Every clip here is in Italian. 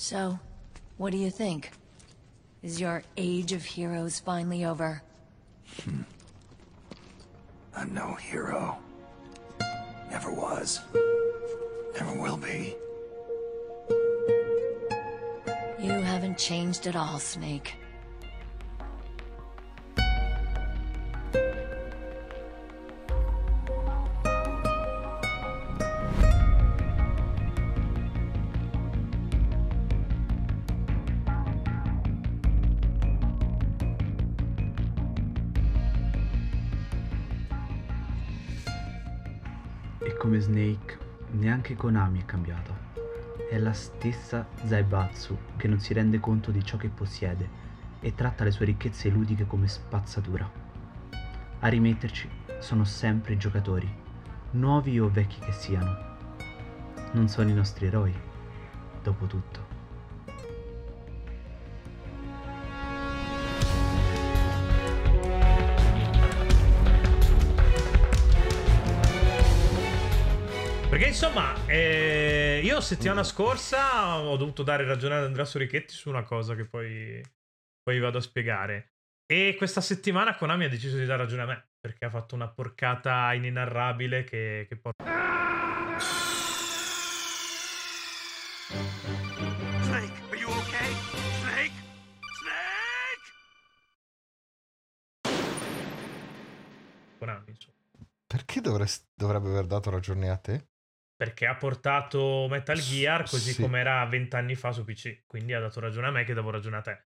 So, what do you think? Is your age of heroes finally over? Hmm. I'm no hero. Never was. Never will be. You haven't changed at all, Snake. Konami è cambiata. È la stessa Zaibatsu che non si rende conto di ciò che possiede e tratta le sue ricchezze ludiche come spazzatura. A rimetterci sono sempre i giocatori, nuovi o vecchi che siano. Non sono i nostri eroi, dopo tutto. Insomma, eh, io settimana scorsa ho dovuto dare ragione ad Andrea Sorichetti su una cosa che poi, poi vado a spiegare. E questa settimana Konami ha deciso di dare ragione a me, perché ha fatto una porcata inenarrabile che, che porta... Snake, are you okay? Snake? Snake! Konami, insomma. Perché dovrest- dovrebbe aver dato ragione a te? Perché ha portato Metal Gear così Sì. come era vent'anni fa su PC. Quindi ha dato ragione a me che davo ragione a te.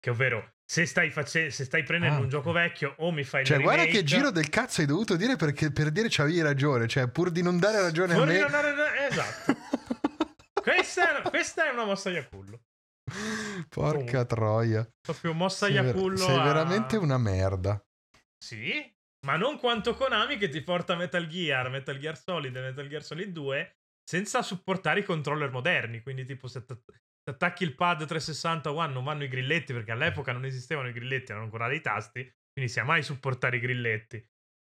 Che ovvero, se stai, face- se stai prendendo Ah, un gioco vecchio o mi fai Cioè, guarda remake, che giro del cazzo hai dovuto dire perché, per dire c'avevi ragione. Cioè, pur di non dare ragione a me. non dare Esatto. questa, è, questa è una mossa Yakullo. Porca Oh. troia. Proprio mossa Sei, ver- Yakullo. sei a- veramente una merda. Sì, ma non quanto Konami che ti porta Metal Gear, Metal Gear Solid e Metal Gear Solid 2 senza supportare i controller moderni. Quindi, tipo, se att- se attacchi il pad 360 One non vanno i grilletti perché all'epoca non esistevano i grilletti, erano ancora dei tasti. Quindi, sia mai supportare i grilletti.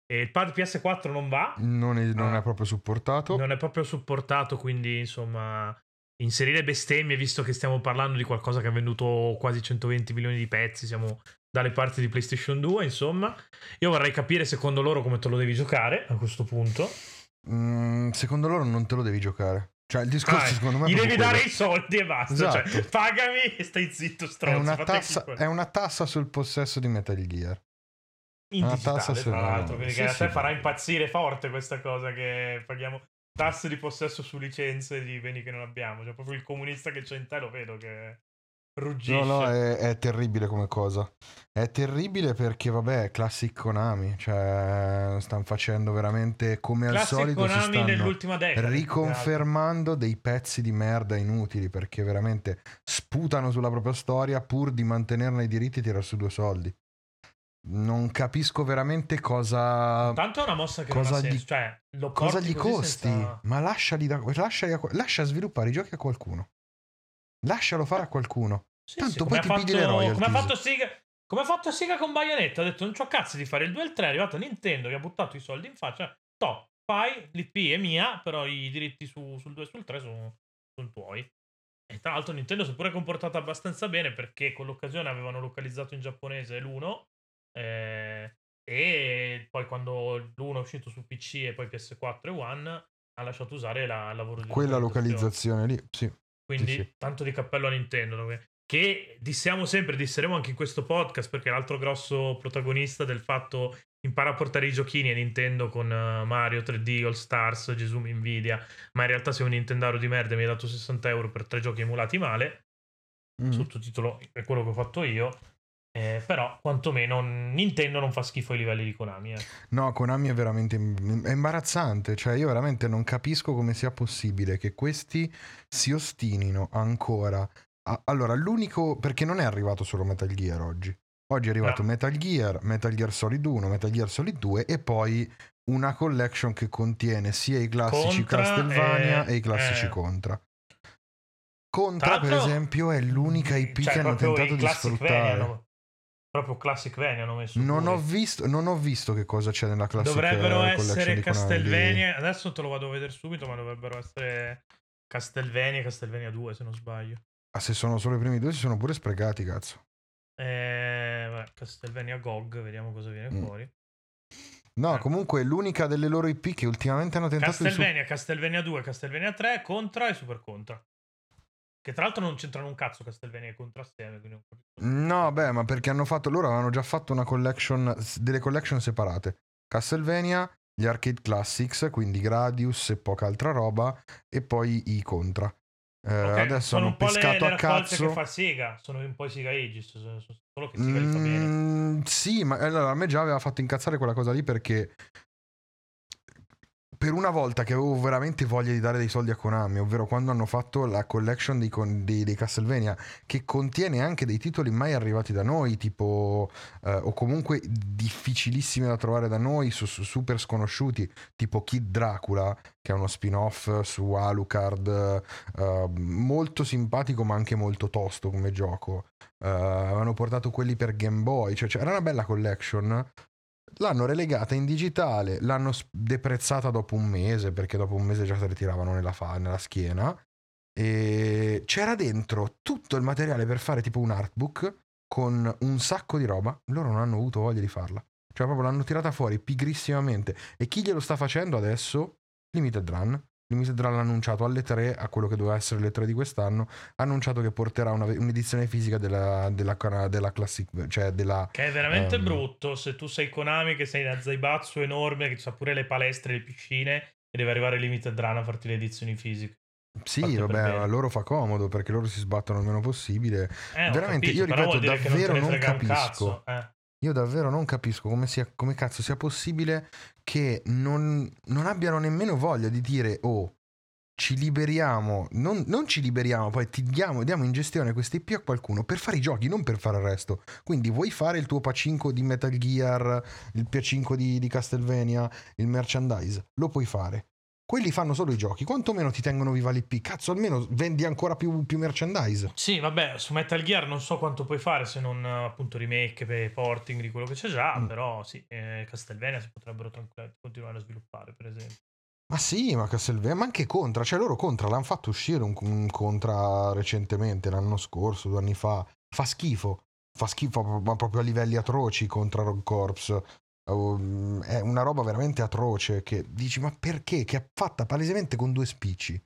E il pad PS4 non va, Non è, non Ah. è proprio supportato. non è proprio supportato. Quindi, insomma, inserire bestemmie, visto che stiamo parlando di qualcosa che ha venduto quasi 120 milioni di pezzi, siamo dalle parti di PlayStation 2, insomma. Io vorrei capire secondo loro come te lo devi giocare a questo punto. Mm, secondo loro non te lo devi giocare. Cioè, il discorso Ah, secondo me è gli devi dare quello. i soldi e basta. Esatto. Cioè, pagami e stai zitto, È stronzo. una, fate tassa, è una tassa sul possesso di Metal Gear. in una digitale, tassa tra l'altro. Quindi sì, che a sì. te farà impazzire forte questa cosa che paghiamo tasse di possesso su licenze di beni che non abbiamo. Cioè, proprio il comunista che c'è in te lo vedo che ruggisce. No, no, è, è terribile come cosa. È terribile perché, vabbè, classic Konami. Cioè, stanno facendo veramente come al Classic solito. si Konami stanno nell'ultima decade. riconfermando dei pezzi di merda inutili perché veramente sputano sulla propria storia pur di mantenerne i diritti e tirare su due soldi. Non capisco veramente cosa, Tanto è una mossa che cosa non gli- Cioè, lo cosa gli così costi. senza- Ma lasciali da- lasciali a- lascia sviluppare i giochi a qualcuno. Lascialo fare a qualcuno. Sì, Tanto sì, poi come ti ha pigli fatto- le royalties. Come ha fatto Siga, come ha fatto Siga con Bayonetta? Ha detto non c'ho cazzo di fare il 2 e il 3. È arrivato Nintendo che ha buttato i soldi in faccia. To, fai, l'IP è mia, però i diritti su- sul 2 e sul 3 sono, sono tuoi. E tra l'altro Nintendo si è pure comportata abbastanza bene perché con l'occasione avevano localizzato in giapponese l'1 eh, e poi quando l'1 è uscito su PC e poi PS4 e One ha lasciato usare la, lavoro di Quella localizzazione lì, sì. quindi Sì, sì. tanto di cappello a Nintendo. Che dissiamo sempre, disseremo anche in questo podcast perché l'altro grosso protagonista del fatto impara a portare i giochini a Nintendo con eh, Mario 3D, All Stars, Gesù mi invidia. Ma in realtà sei un Nintendaro di merda e mi hai dato 60 euro per tre giochi emulati male. Mhm. Sottotitolo è quello che ho fatto io. Eh, però quantomeno Nintendo non fa schifo ai livelli di Konami. eh. No, Konami è veramente è imbarazzante. Cioè, io veramente non capisco come sia possibile che questi si ostinino ancora. Allora, l'unico. Perché non è arrivato solo Metal Gear oggi. Oggi è arrivato No. Metal Gear, Metal Gear Solid 1, Metal Gear Solid 2 e poi una collection che contiene sia i classici Contra Castlevania e- e, i classici eh. Contra. Contra, per esempio, è l'unica IP Cioè, che hanno tentato di Classic sfruttare. hanno- proprio Classic Vania hanno messo. Non ho, visto, non ho visto che cosa c'è nella classica Dovrebbero collection essere Castlevania. Adesso te lo vado a vedere subito, ma dovrebbero essere Castlevania e Castlevania 2, se non sbaglio. Ah, se sono solo i primi due si sono pure sprecati, cazzo. Eh, beh, Castlevania GOG, vediamo cosa viene Mm. fuori. No, Eh. comunque l'unica delle loro IP che ultimamente hanno tentato di... su- Castlevania, Castlevania 2, Castlevania 3, Contra e Super Contra. Che tra l'altro non c'entrano un cazzo Castlevania e Contra assieme. Non. No, beh, ma perché hanno fatto... Loro avevano già fatto una collection... delle collection separate. Castlevania, gli Arcade Classics, quindi Gradius e poca altra roba, e poi i Contra. Eh, Ok, adesso sono hanno un po' le, pescato le a cazzo... che fa Sega. Sono un po' i Sega Aegis. Solo che Sega li fa bene. Mm, sì, ma allora a me già aveva fatto incazzare quella cosa lì perché per una volta che avevo veramente voglia di dare dei soldi a Konami, ovvero quando hanno fatto la collection dei, con- dei- dei Castlevania, che contiene anche dei titoli mai arrivati da noi, tipo, eh, o comunque difficilissimi da trovare da noi, su, su- super sconosciuti, tipo Kid Dracula, che è uno spin-off su Alucard, eh, molto simpatico ma anche molto tosto come gioco. Eh, avevano portato quelli per Game Boy, cioè, cioè, era una bella collection. L'hanno relegata in digitale, l'hanno deprezzata dopo un mese, perché dopo un mese già se le tiravano nella, fa- nella schiena. E c'era dentro tutto il materiale per fare tipo un artbook con un sacco di roba. Loro non hanno avuto voglia di farla. Cioè, proprio l'hanno tirata fuori pigrissimamente. E chi glielo sta facendo adesso? Limited Run. Limited Run l'ha annunciato alle 3, a quello che doveva essere le 3 di quest'anno. Ha annunciato che porterà una- un'edizione fisica della, della, della Classic, cioè della Che è veramente Ehm. brutto se tu sei Konami che sei una Zaibatsu enorme che ha pure le palestre le piscine e deve arrivare Limited Run a farti le edizioni fisiche. Sì, vabbè, a loro fa comodo perché loro si sbattono il meno possibile. Eh, Veramente, capito, io ripeto, non davvero non un capisco. cazzo, eh. Io davvero non capisco come, sia, come cazzo sia possibile che non, non abbiano nemmeno voglia di dire, oh, ci liberiamo, non, non ci liberiamo, poi ti diamo, diamo in gestione questi IP a qualcuno per fare i giochi, non per fare il resto. Quindi vuoi fare il tuo pacinco di Metal Gear, il pacinco di, di Castlevania, il merchandise, lo puoi fare. Quelli fanno solo i giochi, quantomeno ti tengono viva l'IP. Cazzo, almeno vendi ancora più, più merchandise. Sì, vabbè, su Metal Gear non so quanto puoi fare se non appunto remake porting di quello che c'è già, Mm. però sì, eh, Castlevania si potrebbero tranquillamente continuare a sviluppare, per esempio. Ma sì, ma Castlevania, ma anche Contra, cioè loro Contra l'hanno fatto uscire un, un Contra recentemente, l'anno scorso, due anni fa. Fa schifo, fa schifo ma proprio a livelli atroci Contra Rogue Corps. Um, è una roba veramente atroce che dici ma perché? Che è fatta palesemente con due spicci.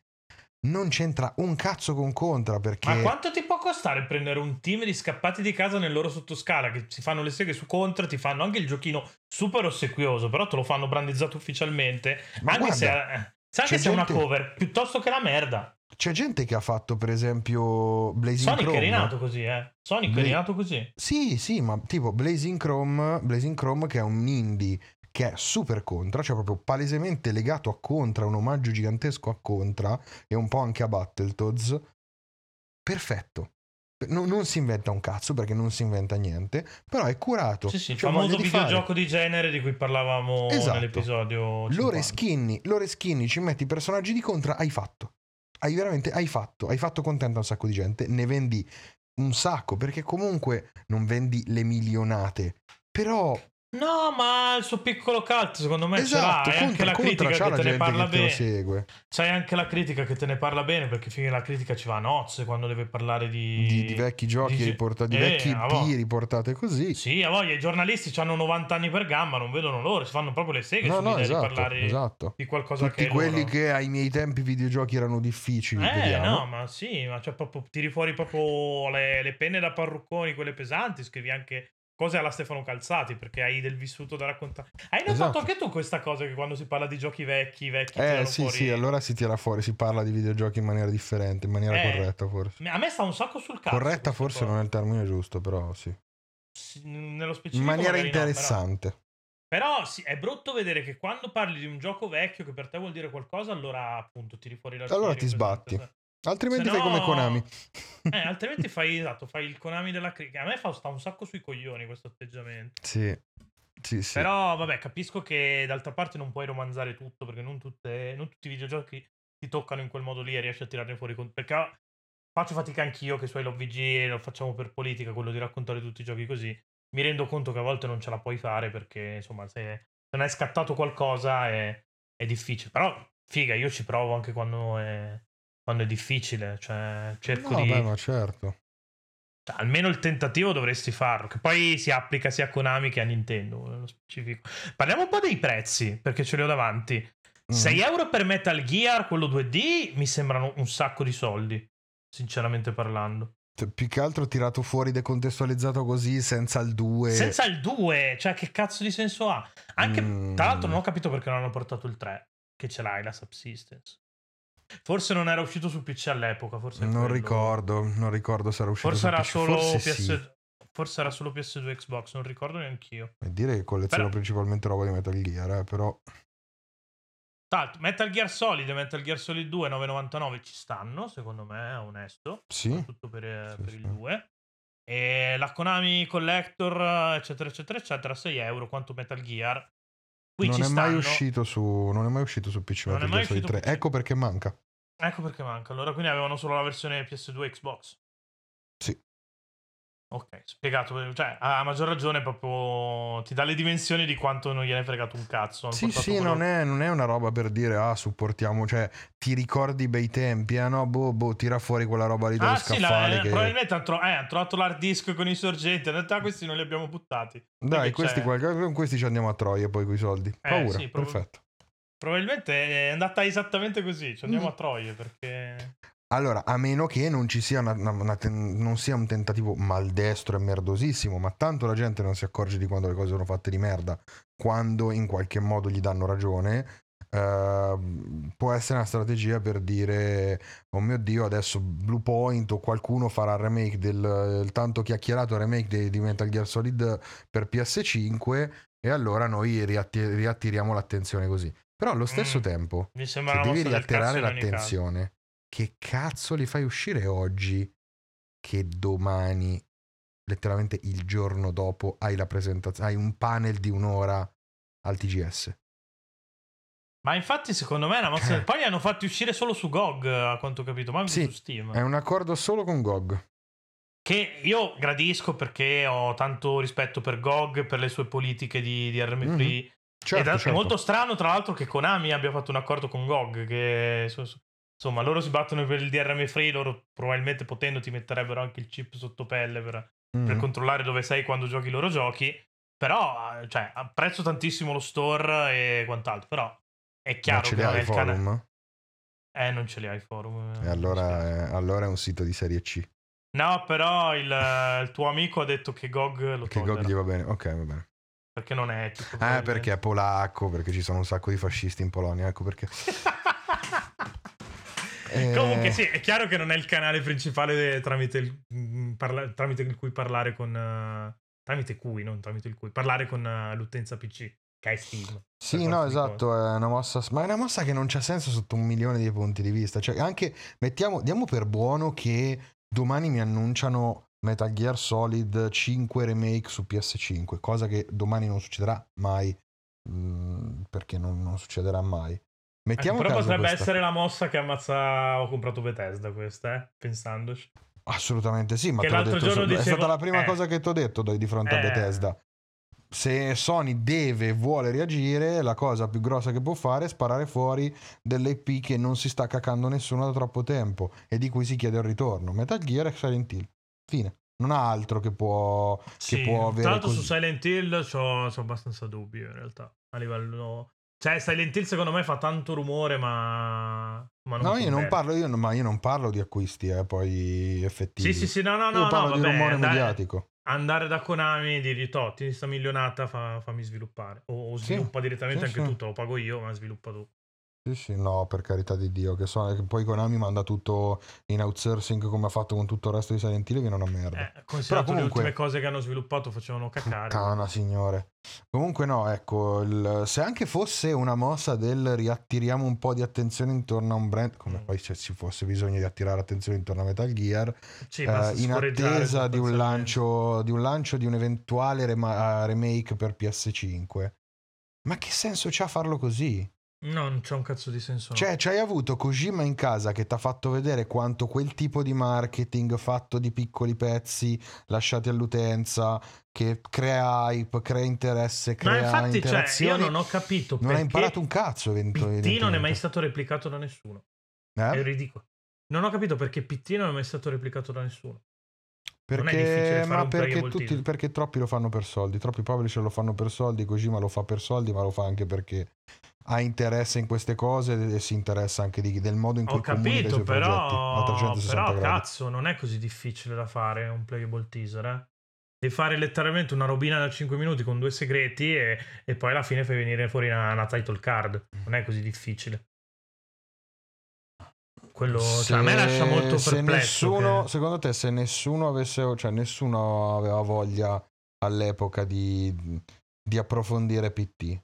Non c'entra un cazzo con Contra perché... Ma quanto ti può costare prendere un team di scappati di casa nel loro sottoscala che si fanno le seghe su Contra, ti fanno anche il giochino super ossequioso, però te lo fanno brandizzato ufficialmente, Ma anche se, guarda, eh, se anche se è una gente- cover, piuttosto che la merda. C'è gente che ha fatto per esempio Blazing Sonic Chrome. è rinato così, eh. Sonic Bla- è rinato così. Sì, sì, ma tipo Blazing Chrome, Blazing Chrome che è un indie che è super contra, cioè proprio palesemente legato a Contra, un omaggio gigantesco a Contra e un po' anche a Battletoads. Perfetto. Non, non si inventa un cazzo perché non si inventa niente, però è curato. Sì, sì, il C'ho famoso di fare. videogioco di genere di cui parlavamo Esatto. nell'episodio. Lore 50. skinny, lore skinny, ci metti i personaggi di Contra, hai fatto. Hai veramente, hai fatto. Hai fatto contento a un sacco di gente, ne vendi un sacco perché comunque non vendi le milionate. Però No, ma il suo piccolo cult secondo me esatto, ce l'ha. E anche la critica che la te ne parla che bene. segue. C'hai anche la critica che te ne parla bene perché finché la critica ci va a nozze quando deve parlare di... Di, di vecchi giochi di- riportati, di Eh, vecchi IP riportate così. Sì, a voglia, i giornalisti hanno 90 anni per gamba, non vedono loro, si fanno proprio le seghe No, no, esatto, di parlare esatto. di qualcosa Tutti che è quelli loro. che ai miei tempi i videogiochi erano difficili, Eh, vediamo. no, ma sì, ma cioè proprio tiri fuori proprio le, le penne da parrucconi, quelle pesanti, scrivi anche cose alla Stefano Calzati perché hai del vissuto da raccontare. Hai notato Esatto. anche tu questa cosa che quando si parla di giochi vecchi, vecchi Eh sì, fuori... sì, allora si tira fuori, si parla di videogiochi in maniera differente, in maniera Eh, corretta forse. A me sta un sacco sul cazzo. Corretta forse cosa. non è il termine giusto, però sì. Sì, Nello specifico In maniera magari no, però- interessante. Però sì, è brutto vedere che quando parli di un gioco vecchio che per te vuol dire qualcosa, allora appunto tiri fuori la Allora ti sbatti. Altrimenti fai come Konami. Eh, altrimenti fai, esatto, fai il Konami della critica. A me fa sta un sacco sui coglioni questo atteggiamento. sì, sì, sì. Però, vabbè, capisco che d'altra parte non puoi romanzare tutto perché non, tutte, non tutti i videogiochi ti toccano in quel modo lì e riesci a tirarne fuori. con- Perché faccio fatica anch'io che su LVG e lo facciamo per politica, quello di raccontare tutti i giochi così. Mi rendo conto che a volte non ce la puoi fare perché, insomma, se se non hai scattato qualcosa è, è difficile. Però, figa, io ci provo anche quando è, quando è difficile. Cioè, cerco No, di. beh, ma certo. Cioè, almeno il tentativo dovresti farlo, che poi si applica sia a Konami che a Nintendo, nello specifico. Parliamo un po' dei prezzi, perché ce li ho davanti. Mm. 6 euro per Metal Gear, quello 2D, mi sembrano un sacco di soldi, sinceramente parlando. Cioè, Più che altro tirato fuori decontestualizzato così, senza il 2. Senza il 2, cioè che cazzo di senso ha? Anche, Mm. tra l'altro non ho capito perché non hanno portato il 3, che ce l'hai la Subsistence. Forse non era uscito su PC all'epoca, forse Non ricordo, non ricordo se era uscito Forse su era PC. solo Forse PS sì. Forse era solo PS2 Xbox, non ricordo neanch'io. E dire che colleziono Però- principalmente roba di Metal Gear, eh, però... L'altro, Metal Gear Solid e Metal Gear Solid 2 9,99 ci stanno, secondo me, onesto. Sì, Soprattutto per, Sì, per sì. il 2. E la Konami Collector, eccetera, eccetera, eccetera, 6 euro quanto Metal Gear. Qui non è, stanno. mai uscito su, non è mai uscito su PC Non è Metal mai Gear Solid uscito 3. PC. Ecco perché manca. Ecco perché manca. Allora, quindi avevano solo la versione PS2 Xbox. Sì. Ok, spiegato. Cioè, a maggior ragione, proprio ti dà le dimensioni di quanto non gliene è fregato un cazzo. Sì, sì, quello- non è, non è una roba per dire, ah, supportiamo, cioè, ti ricordi i bei tempi, ah no, boh, boh, tira fuori quella roba lì dello Ah, sì, la- scaffale eh, che... probabilmente hanno, tro- eh, trovato l'hard disk con i sorgenti. Hanno detto, ah, questi non li abbiamo buttati. Dai, questi, qualche- con questi ci andiamo a Troia poi con i soldi. Paura, sì, proprio- perfetto. Probabilmente è andata esattamente così. Ci andiamo Mm. a Troie perché. Allora, a meno che non ci sia una- una- una non sia un tentativo maldestro e merdosissimo, ma tanto la gente non si accorge di quando le cose sono fatte di merda, quando in qualche modo gli danno ragione, ehm, può essere una strategia per dire, oh mio Dio, adesso Blue Point o qualcuno farà il remake del il tanto chiacchierato remake di, di Metal Gear Solid per PS5 e allora noi riatti- riattiriamo l'attenzione così. Però allo stesso Mm. tempo Mi sembra se devi riattirare l'attenzione, che cazzo li fai uscire oggi che domani, letteralmente il giorno dopo, hai la presentazione, hai un panel di un'ora al TGS? Ma infatti, secondo me una mossa. Eh. Poi li hanno fatti uscire solo su GOG, a quanto ho capito, ma anche Sì, su Steam. È un accordo solo con GOG. Che io gradisco perché ho tanto rispetto per GOG, per le sue politiche di, di RM free. Certo, Ed è certo. molto strano, tra l'altro, che Konami abbia fatto un accordo con GOG. Che insomma, loro si battono per il DRM free. Loro probabilmente potendo ti metterebbero anche il chip sotto pelle per, per Mhm. controllare dove sei quando giochi i loro giochi. Però, eh, cioè, apprezzo tantissimo lo store e quant'altro. Però è chiaro ce che non hai è il canale. forum? Eh, non ce li ha i forum. eh, E allora è, allora è un sito di serie C. No, però il, il tuo amico ha detto che GOG lo Che tollera, GOG gli va bene. Ok, va bene. perché non è. Ah, probabilmente. perché è polacco, perché ci sono un sacco di fascisti in Polonia, ecco perché. Eh, Comunque sì, è chiaro che non è il canale principale tramite il, mm, parla- tramite il cui parlare con... eh, tramite cui, non tramite il cui, parlare con eh, l'utenza PC, che è Steam. Sì, no, esatto, è una mossa, ma è una mossa che non c'ha senso sotto un milione di punti di vista. Cioè, anche mettiamo, diamo per buono che domani mi annunciano Metal Gear Solid 5 remake su PS5, cosa che domani non succederà mai, mm, perché non, non succederà mai. Mettiamo però caso potrebbe questa- essere la mossa che ammazza... Ho comprato Bethesda questa, eh, pensandoci. Assolutamente sì, ma Che te l'ho l'altro detto, giorno è dicevo- stata la prima eh. cosa che ti ho detto di fronte a Eh. Bethesda. Se Sony deve e vuole reagire, la cosa più grossa che può fare è sparare fuori delle IP che non si sta cacando nessuno da troppo tempo e di cui si chiede il ritorno. Metal Gear e Silent Hill. Fine. Non ha altro che può, Sì, che può avere tra l'altro così. su Silent Hill ho abbastanza dubbi in realtà, a livello... Cioè, Silent Hill secondo me fa tanto rumore, ma... ma No, io non parlo, io, non- ma io non parlo di acquisti eh, poi effettivi. Sì, sì, sì, no, no, io no, parlo no, di vabbè, rumore andare, mediatico. andare da Konami e dirgli, to, ti sta milionata, fa- fammi sviluppare. O, o Sì, sviluppa direttamente sì, anche sì. tu, te lo pago io, ma sviluppa tu. Sì, sì, no, per carità di Dio, che, so, che poi Konami manda tutto in outsourcing come ha fatto con tutto il resto di Silent Hill, viene una merda. Eh, considerato comunque- le ultime cose che hanno sviluppato facevano cacare. Puttana, signore. Comunque no, ecco, il- se anche fosse una mossa del riattiriamo un po' di attenzione intorno a un brand, come Mm. poi se ci fosse bisogno di attirare attenzione intorno a Metal Gear, Sì, eh, in attesa di un, lancio, di un lancio di un eventuale rema- remake per PS5, ma che senso c'ha farlo così? No, non c'è un cazzo di senso. no. Cioè, c'hai avuto Kojima in casa che ti ha fatto vedere quanto quel tipo di marketing fatto di piccoli pezzi lasciati all'utenza, che crea hype, crea interesse, Ma crea infatti, cioè, io non ho capito non perché ha imparato un cazzo, evento- PT non è mai stato replicato da nessuno. Eh? È ridicolo. Non ho capito perché PT non è mai stato replicato da nessuno. Perché, ma perché, tutti, perché troppi lo fanno per soldi, troppi publisher lo fanno per soldi, Kojima lo fa per soldi, ma lo fa anche perché ha interesse in queste cose e si interessa anche di- del modo in cui Ho capito, però, 360 però cazzo, non è così difficile da fare un playable teaser, eh. Devi fare letteralmente una robina da 5 minuti con due segreti e, e poi alla fine fai venire fuori una, una title card. Non è così difficile. Quello, cioè, a me lascia molto se perplesso. nessuno, che- secondo te, se nessuno avesse, cioè nessuno aveva voglia all'epoca di, di approfondire PT.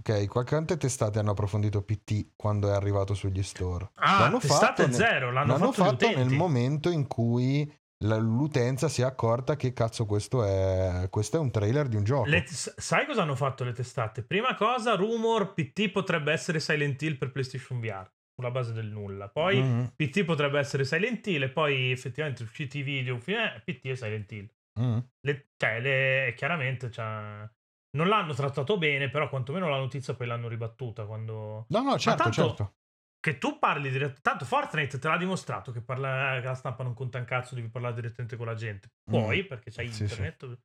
Ok, qualche quante testate hanno approfondito PT quando è arrivato sugli store? Ah, testate nel- zero, l'hanno, l'hanno fatto, fatto nel momento in cui l'utenza si è accorta che cazzo questo è, questo è un trailer di un gioco. Le- sai cosa hanno fatto le testate? Prima cosa, rumor PT potrebbe essere Silent Hill per PlayStation VR, sulla base del nulla. Poi Mhm, PT potrebbe essere Silent Hill e poi effettivamente usciti i video, eh, PT e Silent Hill. mhm. Le, cioè, le- chiaramente cioè, non l'hanno trattato bene, però quantomeno la notizia poi l'hanno ribattuta quando... No, no, certo, tanto- certo. Che tu parli direttamente... Tanto Fortnite te l'ha dimostrato che, parla- che la stampa non conta un cazzo, devi parlare direttamente con la gente. Puoi, Mm. perché c'hai Sì, internet,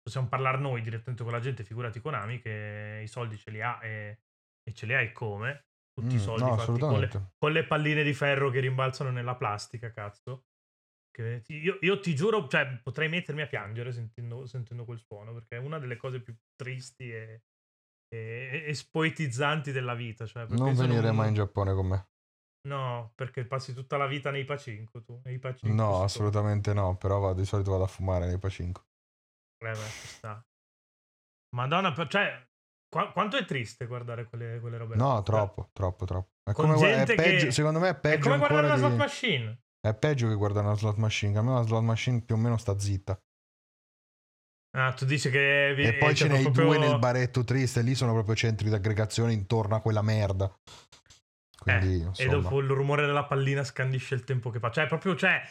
possiamo parlare noi direttamente con la gente, figurati Konami che i soldi ce li ha e, e ce li ha e come. Tutti i Mm, soldi no, con le, con le palline di ferro che rimbalzano nella plastica, cazzo. Ti- io, io ti giuro, cioè, potrei mettermi a piangere sentendo, sentendo quel suono, perché è una delle cose più tristi e, e, e spoetizzanti della vita. Cioè, perché Non venire un- mai in Giappone con me. No, perché passi tutta la vita nei Pacinco tu. Nei Pacinco No, assolutamente no, però vado- di solito vado a fumare nei Pacinco. Eh, beh, sta. Madonna, cioè, qua- quanto è triste guardare quelle, quelle robe? No, Cioè, troppo, troppo, troppo. È come, è peggio, che- secondo me è È peggio come guardare ancora una di- slot machine. È peggio che guardare una slot machine, a me una slot machine più o meno sta zitta. Ah, tu dici che... vi- E poi cioè, ce n'hai proprio- due nel baretto triste, lì sono proprio centri di aggregazione intorno a quella merda. Quindi, Eh, e dopo il rumore della pallina scandisce il tempo che fa. Cioè, proprio, cioè,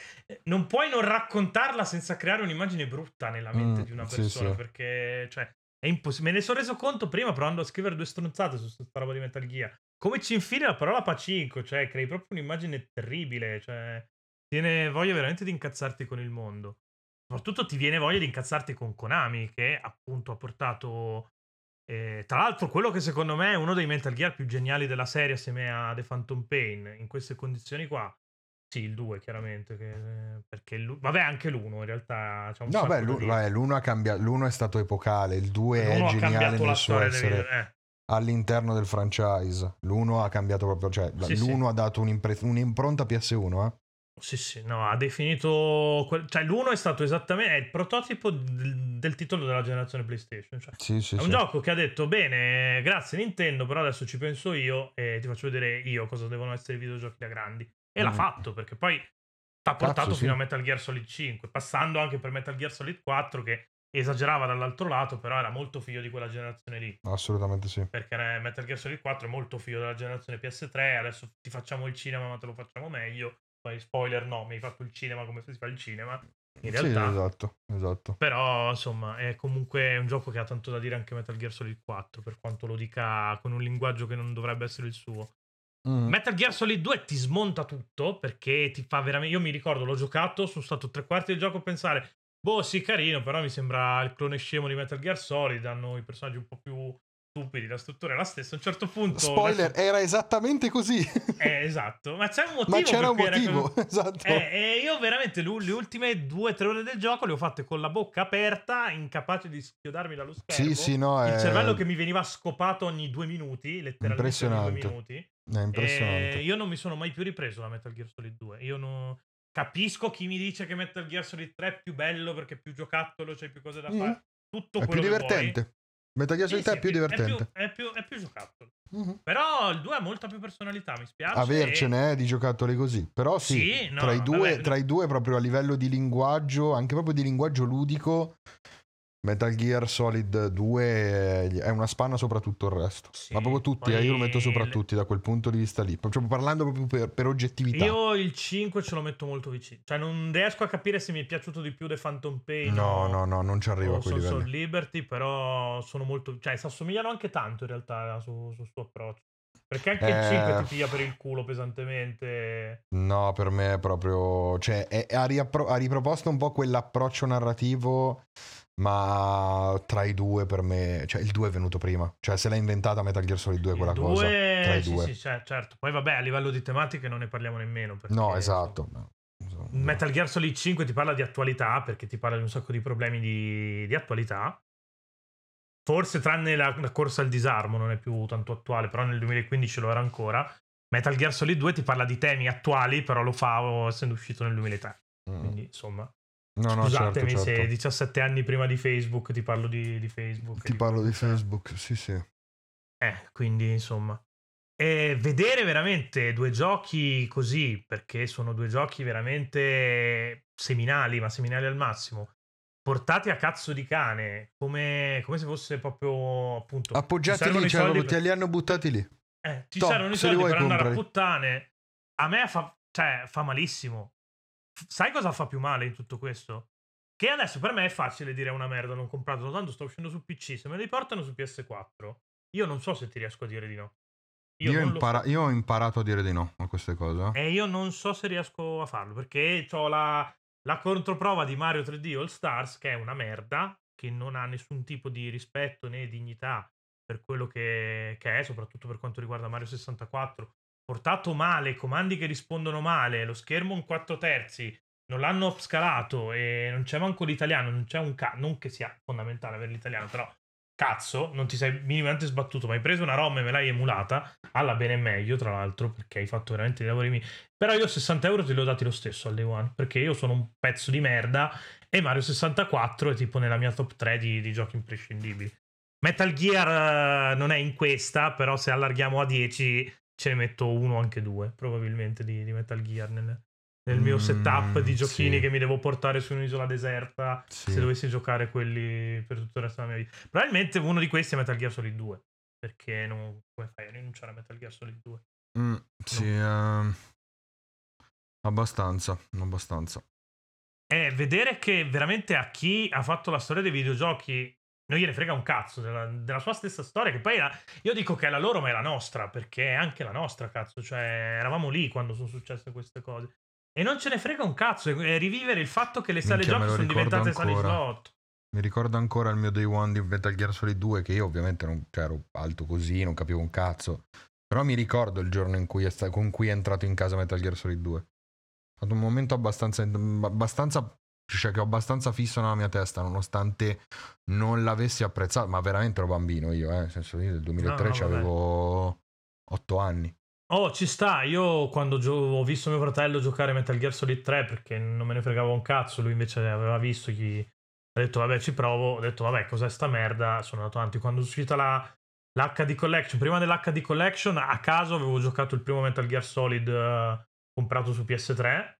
non puoi non raccontarla senza creare un'immagine brutta nella mente Mm, di una persona. sì. Perché, cioè, è impossibile. Me ne sono reso conto prima provando a scrivere due stronzate su questa roba di Metal Gear. Come ci infili la parola pacinco, cioè, crei proprio un'immagine terribile. Cioè, tiene voglia veramente di incazzarti con il mondo. Soprattutto ti viene voglia di incazzarti con Konami, che appunto ha portato. eh, tra l'altro, quello che secondo me è uno dei Metal Gear più geniali della serie, assieme a The Phantom Pain, in queste condizioni qua. Sì, il 2, chiaramente. che- perché il- vabbè, anche l'1 in realtà. No, beh, da l'u- dire. vabbè, l'uno, ha cambiato, l'uno è stato epocale, il 2 è geniale nel suo essere eh. all'interno del franchise. L'uno ha cambiato proprio, cioè Sì, sì. l'uno ha dato un'impre- un'impronta PS1, eh? Sì, sì, no, ha definito. quel- Cioè, l'1 è stato esattamente. È il prototipo del, del titolo della generazione PlayStation. Cioè, Sì, sì, è un sì. gioco che ha detto: Bene, grazie Nintendo, però adesso ci penso io e ti faccio vedere io cosa devono essere i videogiochi da grandi. E l'ha Mm. fatto perché poi t'ha portato Cazzo, fino a Metal Gear Solid 5, passando anche per Metal Gear Solid 4 che esagerava dall'altro lato, però era molto figlio di quella generazione lì. Assolutamente sì. Perché Metal Gear Solid 4 è molto figlio della generazione PS3. Adesso ti facciamo il cinema, ma te lo facciamo meglio. Poi, spoiler, no, mi hai fatto il cinema come si fa il cinema. In Sì, realtà, esatto, esatto. però, insomma, è comunque un gioco che ha tanto da dire anche Metal Gear Solid 4, per quanto lo dica con un linguaggio che non dovrebbe essere il suo. Mm. Metal Gear Solid 2 ti smonta tutto perché ti fa veramente. Io mi ricordo, l'ho giocato, sono stato tre quarti del gioco a pensare, boh, sì, carino, però mi sembra il clone scemo di Metal Gear Solid. Hanno i personaggi un po' più stupidi, la struttura è la stessa. A un certo punto. Spoiler, verso- era esattamente così. Eh, esatto, ma c'è un motivo. Ma c'era un era motivo, così. esatto. Eh, e io veramente le ultime due o tre ore del gioco le ho fatte con la bocca aperta, incapace di schiodarmi dallo schermo. Sì, sì, no, Il è, cervello che mi veniva scopato ogni due minuti, letteralmente ogni due Impressionante. minuti. è impressionante. E io non mi sono mai più ripreso da Metal Gear Solid 2. Io non... capisco chi mi dice che Metal Gear Solid 3 è più bello perché più giocattolo, c'è più cose da Mm. fare. Tutto È più quello vuoi. divertente. Metal Gear Sì, Solid sì, 3 è più divertente. È più, è più giocattolo. Mhm. Però il 2 ha molta più personalità, mi spiace. Avercene eh, di giocattoli così. Però sì, Sì, no, tra, i due, vabbè, tra i due proprio a livello di linguaggio, anche proprio di linguaggio ludico, Metal Gear Solid 2 è- una spanna sopra tutto il resto. Sì, Ma proprio tutti, poi eh, io lo metto sopra tutti da quel punto di vista lì. Proprio parlando proprio per, per oggettività. Io il 5 ce lo metto molto vicino. Cioè, non riesco a capire se mi è piaciuto di più The Phantom Pain. No, o- no, no, non ci arrivo a of livelli. Liberty, però sono molto. Cioè, si assomigliano anche tanto in realtà su- sul suo approccio. Perché anche il Eh. 5 ti piglia per il culo pesantemente. No, per me è proprio. Cioè, è- ha, riappro- ha riproposto un po' quell'approccio narrativo, ma tra i due per me. Cioè, il 2 è venuto prima. Cioè, se l'ha inventata Metal Gear Solid 2 quella il cosa. 2, Tra i sì, due. sì, certo. Poi vabbè, a livello di tematiche non ne parliamo nemmeno. No, esatto. insomma, Metal Gear Solid 5 ti parla di attualità, perché ti parla di un sacco di problemi di, di attualità. Forse tranne la, la corsa al disarmo non è più tanto attuale, però nel 2015 lo era ancora. Metal Gear Solid 2 ti parla di temi attuali, però lo fa essendo uscito nel 2003. Mm. Quindi, insomma, No, no, certo, scusatemi se certo. 17 anni prima di Facebook ti parlo di, di Facebook. Ti parlo di Facebook, sì, sì. Eh, quindi insomma. E vedere veramente due giochi così, perché sono due giochi veramente seminali, ma seminali al massimo, portati a cazzo di cane, come, come se fosse proprio appunto... Appoggiati lì, cioè, per- te li hanno buttati lì. eh, ci Toh, servono i se soldi per andare a puttane. A me fa, cioè, fa malissimo. Sai cosa fa più male in tutto questo? Che adesso per me è facile dire una merda, non comprato, tanto sto uscendo su PC, se me li portano su PS4, io non so se ti riesco a dire di no. Io, lo impara- so. io ho imparato a dire di no a queste cose. E io non so se riesco a farlo, perché ho la, la controprova di Mario 3D All Stars, che è una merda, che non ha nessun tipo di rispetto né dignità per quello che, che è, soprattutto per quanto riguarda Mario 64. Portato male, comandi che rispondono male, lo schermo in 4 terzi, non l'hanno upscalato e non c'è manco l'italiano, non c'è un ca- non che sia fondamentale avere l'italiano, però cazzo, non ti sei minimamente sbattuto, ma hai preso una ROM e me l'hai emulata, alla bene e meglio, tra l'altro, perché hai fatto veramente dei lavori miei. Però io 60 euro te li ho dati lo stesso al Day One, perché io sono un pezzo di merda e Mario 64 è tipo nella mia top 3 di, di giochi imprescindibili. Metal Gear eh, non è in questa, però se allarghiamo a 10 ce ne metto uno, anche due, probabilmente, di, di Metal Gear nel, nel mio Mm, setup di giochini sì. che mi devo portare su un'isola deserta Sì. se dovessi giocare quelli per tutto il resto della mia vita. Probabilmente uno di questi è Metal Gear Solid 2, perché non, come fai a rinunciare a Metal Gear Solid 2? Mm, sì, ehm, abbastanza, abbastanza. è vedere che veramente a chi ha fatto la storia dei videogiochi non gliene frega un cazzo della, della sua stessa storia, che poi la- io dico che è la loro ma è la nostra, perché è anche la nostra, cazzo, cioè eravamo lì quando sono successe queste cose. E non ce ne frega un cazzo, è rivivere il fatto che le sale Minchia, giochi sono diventate sale ancora. slot. Mi ricordo ancora il mio day one di Metal Gear Solid 2 che io ovviamente non cioè, ero alto così, non capivo un cazzo. Però mi ricordo il giorno in cui è sta- con cui è entrato in casa Metal Gear Solid 2. È stato un momento abbastanza, abbastanza cioè che ho abbastanza fisso nella mia testa, nonostante non l'avessi apprezzato, ma veramente ero bambino io, eh, nel senso io nel 2003 No, no, vabbè. avevo 8 anni. Oh, ci sta. Io quando gio- ho visto mio fratello giocare Metal Gear Solid 3 perché non me ne fregava un cazzo, lui invece aveva visto chi ha detto vabbè ci provo, ho detto vabbè cos'è sta merda, sono andato avanti. Quando è uscita la, l'HD Collection, prima dell'HD Collection a caso avevo giocato il primo Metal Gear Solid eh, comprato su PS3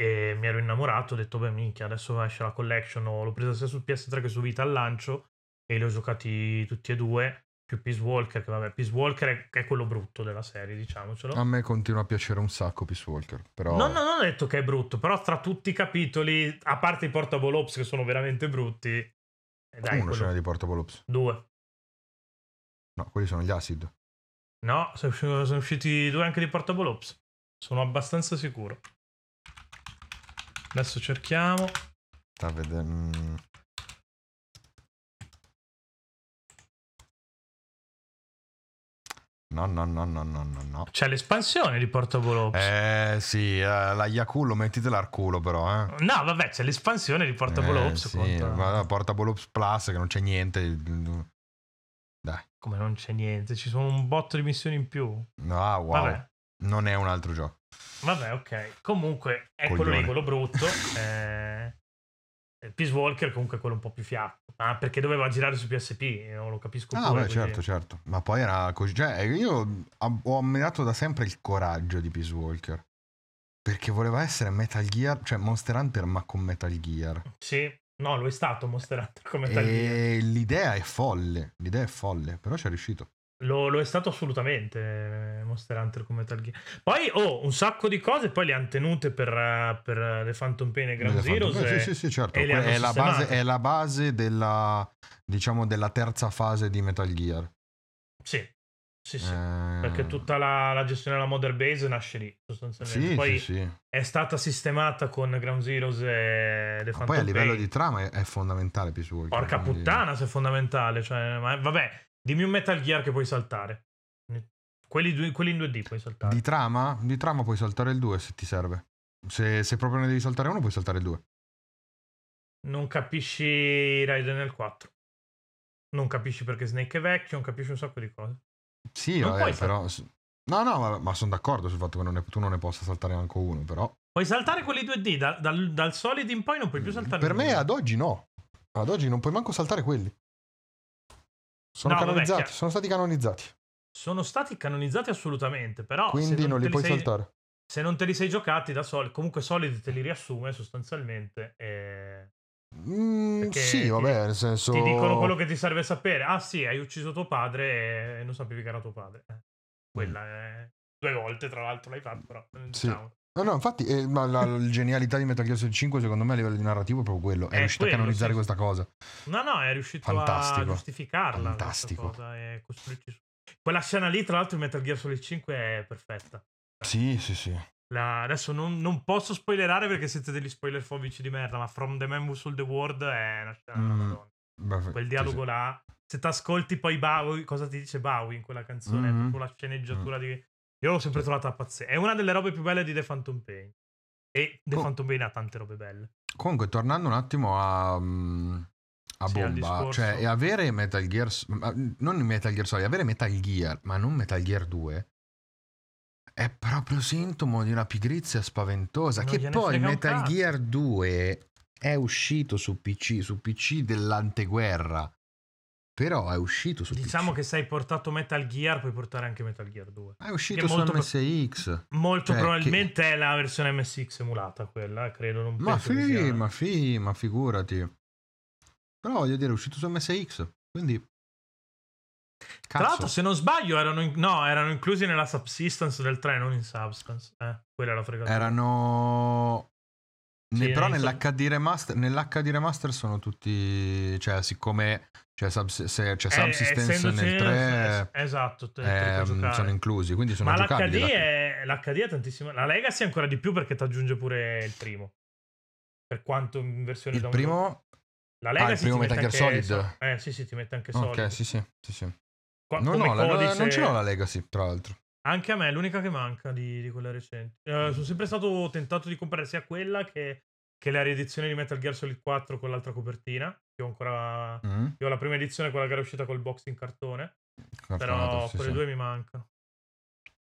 e mi ero innamorato, ho detto beh minchia adesso esce la collection, ho- l'ho presa sia su PS3 che su Vita al lancio e li ho giocati tutti e due più Peace Walker, che vabbè, Peace Walker è, è quello brutto della serie, diciamocelo. A me continua a piacere un sacco Peace Walker, però No, no, non ho detto che è brutto, però tra tutti i capitoli, a parte i Portable Ops che sono veramente brutti, eh, dai, uno quello... di Portable Ops. due. No, quelli sono gli acid. No, sono usciti due anche di Portable Ops. Sono abbastanza sicuro. Adesso cerchiamo. Sta vedere. mm. No, no, no, no, no, no, no. C'è l'espansione di Portable Ops. Eh sì, eh, la Yakulo mettitela al culo però, eh. No, vabbè, c'è l'espansione di Portable Eh, Ops. sì, conta- ma Portable Ops Plus che non c'è niente. Dai, Come non c'è niente, ci sono un botto di missioni in più. no, ah, wow. Vabbè. Non è un altro gioco. Vabbè, ok. Comunque è quello lì, quello brutto. eh, il Peace Walker comunque è quello un po' più fiacco. Ma perché doveva girare su PSP? Non lo capisco Ah, pure. beh, quindi- certo, certo. Ma poi era così. Cioè, io am- ho ammirato da sempre il coraggio di Peace Walker. Perché voleva essere Metal Gear, cioè Monster Hunter, ma con Metal Gear. Sì. No, lo è stato Monster Hunter come Metal Gear. E l'idea è folle. L'idea è folle, però ci è riuscito. Lo, lo è stato assolutamente eh, Monster Hunter come Metal Gear. Poi, oh, un sacco di cose, poi le hanno tenute per, eh, per eh, The Phantom Pain e Ground e- sì, sì, sì, certo. le È la, base, è la base della, diciamo, della terza fase di Metal Gear. Sì, Sì, sì. Eh, Perché tutta la, la gestione della Mother Base nasce lì, sostanzialmente. Sì, Poi sì, sì. è stata sistemata con Ground Zeroes e The Phantom poi a livello Pain. di trama è, è fondamentale Peace Walker. Porca quindi- puttana, se è fondamentale. Cioè, ma vabbè, dimmi un Metal Gear che puoi saltare. Quelli, due- quelli in 2D puoi saltare. Di trama? Di trama puoi saltare il 2 se ti serve. Se, se proprio ne devi saltare uno, puoi saltare il 2. Non capisci Raiden nel 4. Non capisci perché Snake è vecchio, non capisci un sacco di cose. Sì, vabbè, però. No, no, ma, ma sono d'accordo sul fatto che non ne- tu non ne possa saltare neanche uno, però. Puoi saltare quelli 2D, da- dal, dal Solid in poi non puoi più saltare. Per me ad oggi no. Ad oggi non puoi manco saltare quelli. Sono No, vabbè, canonizzati, chiaro. sono stati canonizzati. Sono stati canonizzati assolutamente, però Quindi non, te li puoi sei- saltare. Se non te li sei giocati da Solid, comunque Solid te li riassume sostanzialmente. E Mm, sì, ti- vabbè, nel senso. ti dicono quello che ti serve sapere. Ah sì, hai ucciso tuo padre e non sapevi che era tuo padre. Eh, Quella è... Due volte, tra l'altro, l'hai fatto, però. Sì. diciamo. No, no, infatti, eh, ma la, la genialità di Metal Gear Solid 5, secondo me, a livello di narrativo, è proprio quello. È, È riuscito a quello, canonizzare sì. questa cosa. No, no, è riuscito a Fantastico. giustificarla. questa Fantastico. e costruirci su. Quella scena lì, tra l'altro, in Metal Gear Solid 5 è perfetta. Sì, sì, sì. La- adesso non, non posso spoilerare perché siete degli spoiler fobici di merda, ma From the Man Who Sold the World è una scena Mm, Madonna. Beh, Quel dialogo sì. là, se ti ascolti poi Bowie, cosa ti dice Bowie in quella canzone, Mhm. proprio la sceneggiatura di... Io l'ho sempre trovata pazzesca. È una delle robe più belle di The Phantom Pain. E The Co- Phantom Pain ha tante robe belle. Comunque, tornando un attimo a. mm, A Sì, bomba, cioè, avere Metal Gear. ma- Non Metal Gear Solid, avere Metal Gear, ma non Metal Gear 2. È proprio sintomo di una pigrizia spaventosa. Non che poi Metal. Gear 2 è uscito su PC, su PC dell'anteguerra. Però è uscito su Diciamo PC. che se hai portato Metal Gear, puoi portare anche Metal Gear 2. È uscito che su molto- MSX. Molto Cioè, probabilmente è la versione MSX emulata quella, credo. Non Ma che sì, sia- ma sì, ma figurati. Però voglio dire, è uscito su MSX. Quindi. Tra l'altro, Cazzo. se non sbaglio, erano, in- no, erano inclusi nella subsistence del 3, non in substance. Eh, quella è la fregatura. Erano. Sì, però nell'HD remaster, nell'HD remaster sono tutti. Cioè, siccome c'è, subs- se- c'è Eh, Subsistence essendoci- nel 3, es- esatto, te- te ehm, giocare. sono inclusi. Quindi sono Ma l'HD è, l'HD è tantissimo. La Legacy ancora di più perché ti aggiunge pure il primo. Per quanto in versione Il download. primo. La Ah, il Legacy primo Metal Gear anche Solid. so- eh sì, sì, ti mette anche Solid. Ok, sì, sì. sì, sì. Qua- No, no, la- codice- non ce l'ho la Legacy, tra l'altro. Anche a me è l'unica che manca di, di quelle recenti. Eh, sono sempre stato tentato di comprare sia quella che, che la riedizione di Metal Gear Solid 4 con l'altra copertina. Io ho ancora. Mm, Io ho la prima edizione, quella che era uscita col box in cartone. cartonato, Però sì, quelle sì. due mi mancano.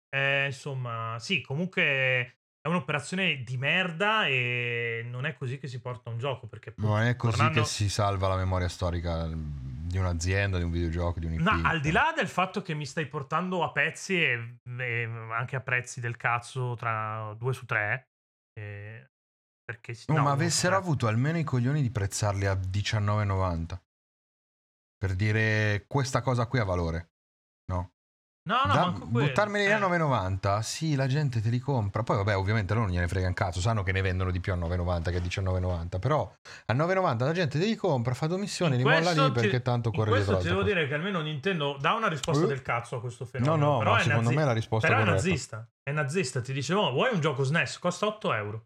Eh, insomma, sì, comunque è un'operazione di merda e non è così che si porta un gioco. Perché Non è così tornando- che si salva la memoria storica di un'azienda, di un videogioco, di un IP. No, al di là del fatto che mi stai portando a pezzi e, e anche a prezzi del cazzo tra 2 su 3. perché si- No, no, ma avessero tre. avuto almeno i coglioni di prezzarli a 19,90. Per dire questa cosa qui ha valore. No? No, no, Da- manco quello. buttarmeli Eh. a 9,90, sì, la gente te li compra. Poi, vabbè, ovviamente loro non gliene frega un cazzo, sanno che ne vendono di più a 9,90 che a 19,90. Però a 9,90 la gente te li compra, fa domissione, In li molla questo lì ti- perché tanto corre questo dietro ti l'altra devo dire che almeno Nintendo dà una risposta Eh? del cazzo a questo No, fenomeno. no, però ma è secondo nazi- me la risposta Però è corretta. nazista. È nazista. Ti dice, oh, vuoi un gioco SNES? Costa 8 euro.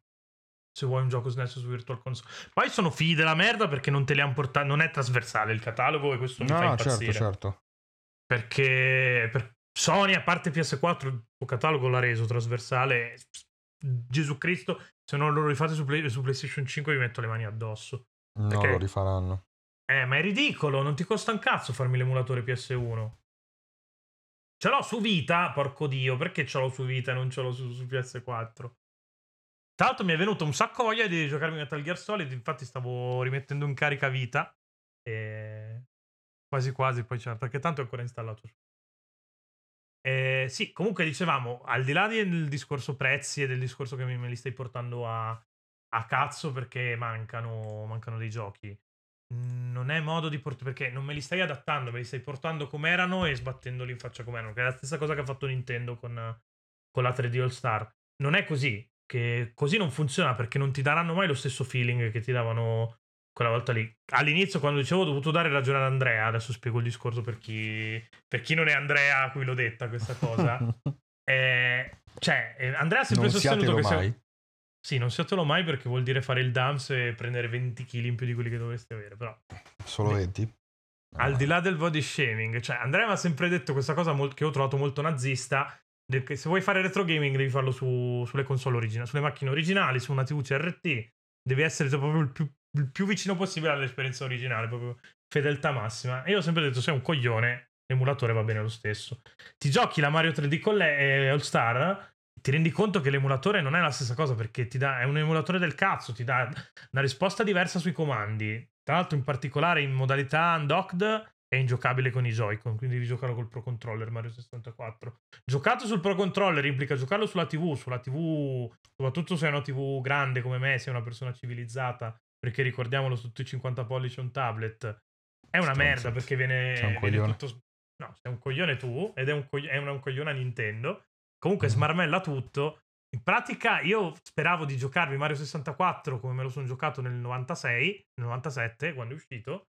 Se vuoi un gioco SNES su Virtual Console. Poi sono figli della merda perché non te li hanno portati. Non è trasversale il catalogo e questo mi No, fa no, impazzire. certo, certo. Perché per Sony, a parte PS4, il suo catalogo l'ha reso trasversale. Gesù Cristo, se non lo rifate su, Play- su PlayStation 5 vi metto le mani addosso. No, Perché- lo rifaranno. Eh, ma è ridicolo, non ti costa un cazzo farmi l'emulatore PS1. Ce l'ho su Vita, porco dio, perché ce l'ho su Vita e non ce l'ho su, su PS4? Tra l'altro mi è venuto un sacco voglia di giocarmi Metal Gear Solid, infatti stavo rimettendo in carica Vita e quasi quasi poi c'è, perché tanto è ancora installato. Eh, sì, comunque dicevamo, al di là del discorso prezzi e del discorso che me li stai portando a, a cazzo perché mancano, mancano dei giochi, non è modo di portare perché non me li stai adattando, me li stai portando come erano e sbattendoli in faccia come erano, che è la stessa cosa che ha fatto Nintendo con, con la 3D All Star. Non è così, che così non funziona perché non ti daranno mai lo stesso feeling che ti davano quella volta lì. All'inizio, quando dicevo, ho dovuto dare ragione ad Andrea. Adesso spiego il discorso per chi, per chi non è Andrea a cui l'ho detta questa cosa. eh, cioè, eh, Andrea ha sempre non sostenuto che mai. se- Sì, non siatelo mai perché vuol dire fare il DAMS e prendere 20 kg in più di quelli che dovresti avere. Però, Solo Sì. 20? al di là del body shaming, cioè, Andrea mi ha sempre detto questa cosa mol- che ho trovato molto nazista. che se vuoi fare retro gaming, devi farlo su- sulle console originali, sulle macchine originali, su una TV CRT. Devi essere proprio il più, il più vicino possibile all'esperienza originale, proprio fedeltà massima. E io ho sempre detto: sei un coglione, l'emulatore va bene lo stesso. Ti giochi la Mario 3D con le All Star. Ti rendi conto che l'emulatore non è la stessa cosa perché ti dà, è un emulatore del cazzo, ti dà una risposta diversa sui comandi. Tra l'altro, in particolare in modalità undocked è ingiocabile con i Joy-Con, quindi devi giocarlo col Pro Controller Mario 64. Giocato sul Pro Controller implica giocarlo sulla TV, sulla TV, soprattutto se è una TV grande come me, sei una persona civilizzata, perché ricordiamolo sotto i 50 pollici un tablet. È una Stronzo. merda perché viene, Sei un viene coglione. tutto... No, sei un coglione tu ed è un, cogli- è una- un coglione a Nintendo. Comunque Mhm. smarmella tutto. In pratica io speravo di giocarmi Mario 64 come me lo sono giocato nel 96, nel 97 quando è uscito.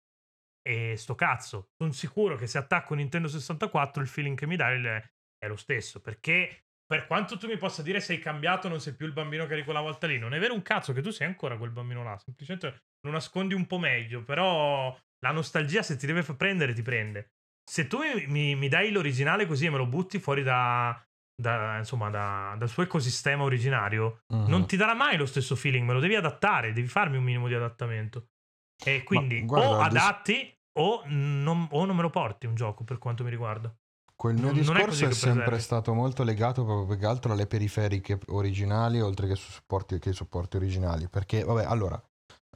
E sto cazzo, sono sicuro che se attacco Nintendo 64 il feeling che mi dà è lo stesso. Perché per quanto tu mi possa dire sei cambiato, non sei più il bambino che eri quella volta lì, non è vero un cazzo che tu sei ancora quel bambino là. Semplicemente lo nascondi un po' meglio. Però la nostalgia, se ti deve prendere, ti prende. Se tu mi, mi- mi dai l'originale così e me lo butti fuori da, da- insomma, da- dal suo ecosistema originario, Mhm. non ti darà mai lo stesso feeling, me lo devi adattare, devi farmi un minimo di adattamento. E quindi guarda, o il dis- adatti o non, o non me lo porti un gioco per quanto mi riguarda. Quel mio Non- non è discorso così è, che sempre stato molto legato proprio più che altro alle periferiche originali, oltre che, su supporti, che ai supporti originali. Perché, vabbè, allora,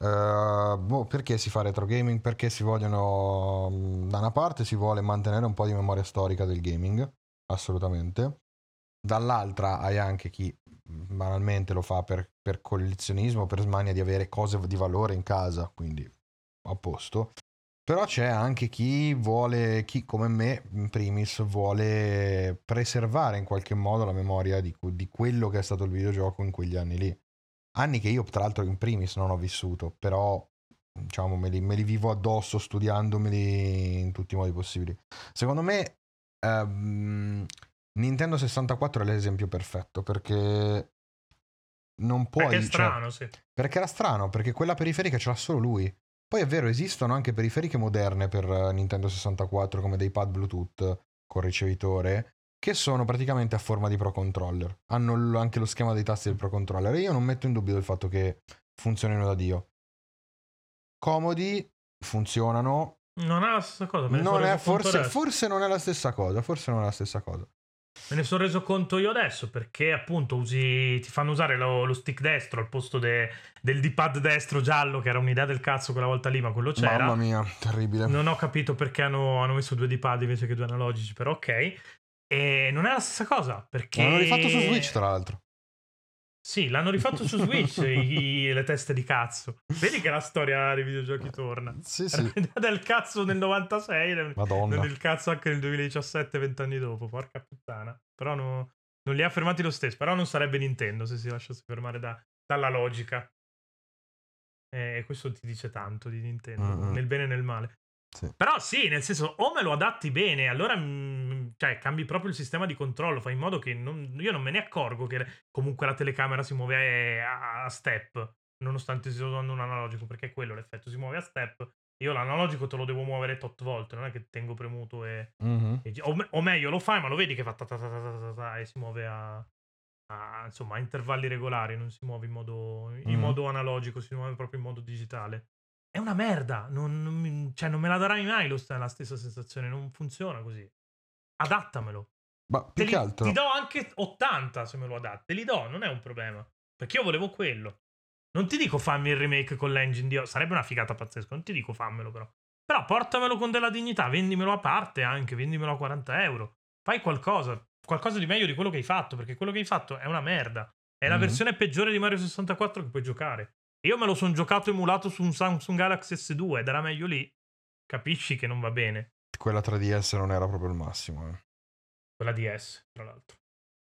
eh, boh, perché si fa retro gaming? Perché si vogliono, da una parte si vuole mantenere un po' di memoria storica del gaming, assolutamente. Dall'altra hai anche chi banalmente lo fa per, per collezionismo, per smania di avere cose di valore in casa, quindi a posto. Però c'è anche chi vuole, chi come me in primis, vuole preservare in qualche modo la memoria di, di quello che è stato il videogioco in quegli anni lì. Anni che io, tra l'altro, in primis non ho vissuto, però diciamo me li, me li vivo addosso studiandomeli in tutti i modi possibili. Secondo me, ehm, Nintendo 64 è l'esempio perfetto perché non puoi. Perché è cioè- strano, sì. perché era strano, perché quella periferica ce l'ha solo lui. Poi è vero, esistono anche periferiche moderne per eh, Nintendo 64, come dei pad Bluetooth con ricevitore, che sono praticamente a forma di Pro Controller. Hanno anche lo schema dei tasti del Pro Controller. E io non metto in dubbio il fatto che funzionino da Dio. Comodi, funzionano. Non è la stessa cosa. Non è, forse, forse non è la stessa cosa. Forse non è la stessa cosa. Me ne sono reso conto io adesso perché appunto usi, ti fanno usare lo, lo stick destro al posto de- del D-pad destro giallo che era un'idea del cazzo quella volta lì ma quello c'era. Mamma mia, terribile. Non ho capito perché hanno, hanno messo due D-pad invece che due analogici, però ok. E non è la stessa cosa perché... L'hanno rifatto su Switch, tra l'altro. Sì, l'hanno rifatto su Switch i- le teste di cazzo. Vedi che la storia dei videogiochi torna. Sì, sì. del cazzo nel 96, nel- Madonna. del cazzo anche nel 2017, vent'anni dopo, porca puttana. Però no- non li ha fermati lo stesso. Però non sarebbe Nintendo se si lasciasse fermare da- dalla logica. E questo ti dice tanto di Nintendo, Mm-mm. nel bene e nel male. Sì. Però sì, nel senso, o me lo adatti bene, allora mm, cioè, cambi proprio il sistema di controllo, fai in modo che non- io non me ne accorgo che comunque la telecamera si muove a, a step, nonostante stia usando un analogico, perché è quello l'effetto, si muove a step. Io l'analogico te lo devo muovere tot volte, non è che tengo premuto e... Mhm. e o, me- o meglio, lo fai, ma lo vedi che fa ta ta ta ta ta e si muove a, a, insomma, a intervalli regolari, non si muove in modo, in Mhm. modo analogico, si muove proprio in modo digitale. È una merda, non, non cioè, non me la darai mai lo la stessa sensazione, non funziona così. Adattamelo. Ma più li- che altro. Ti do anche 80 se me lo adatti, te li do, non è un problema. Perché io volevo quello. Non ti dico fammi il remake con l'engine di... Sarebbe una figata pazzesca, non ti dico fammelo però. Però portamelo con della dignità, vendimelo a parte anche, vendimelo a 40 euro. Fai qualcosa, qualcosa di meglio di quello che hai fatto, perché quello che hai fatto è una merda. È la Mhm. versione peggiore di Mario 64 che puoi giocare. Io me lo sono giocato emulato su un Samsung Galaxy S2 ed era meglio lì. Capisci che non va bene. Quella 3DS non era proprio il massimo. eh. Quella DS, tra l'altro.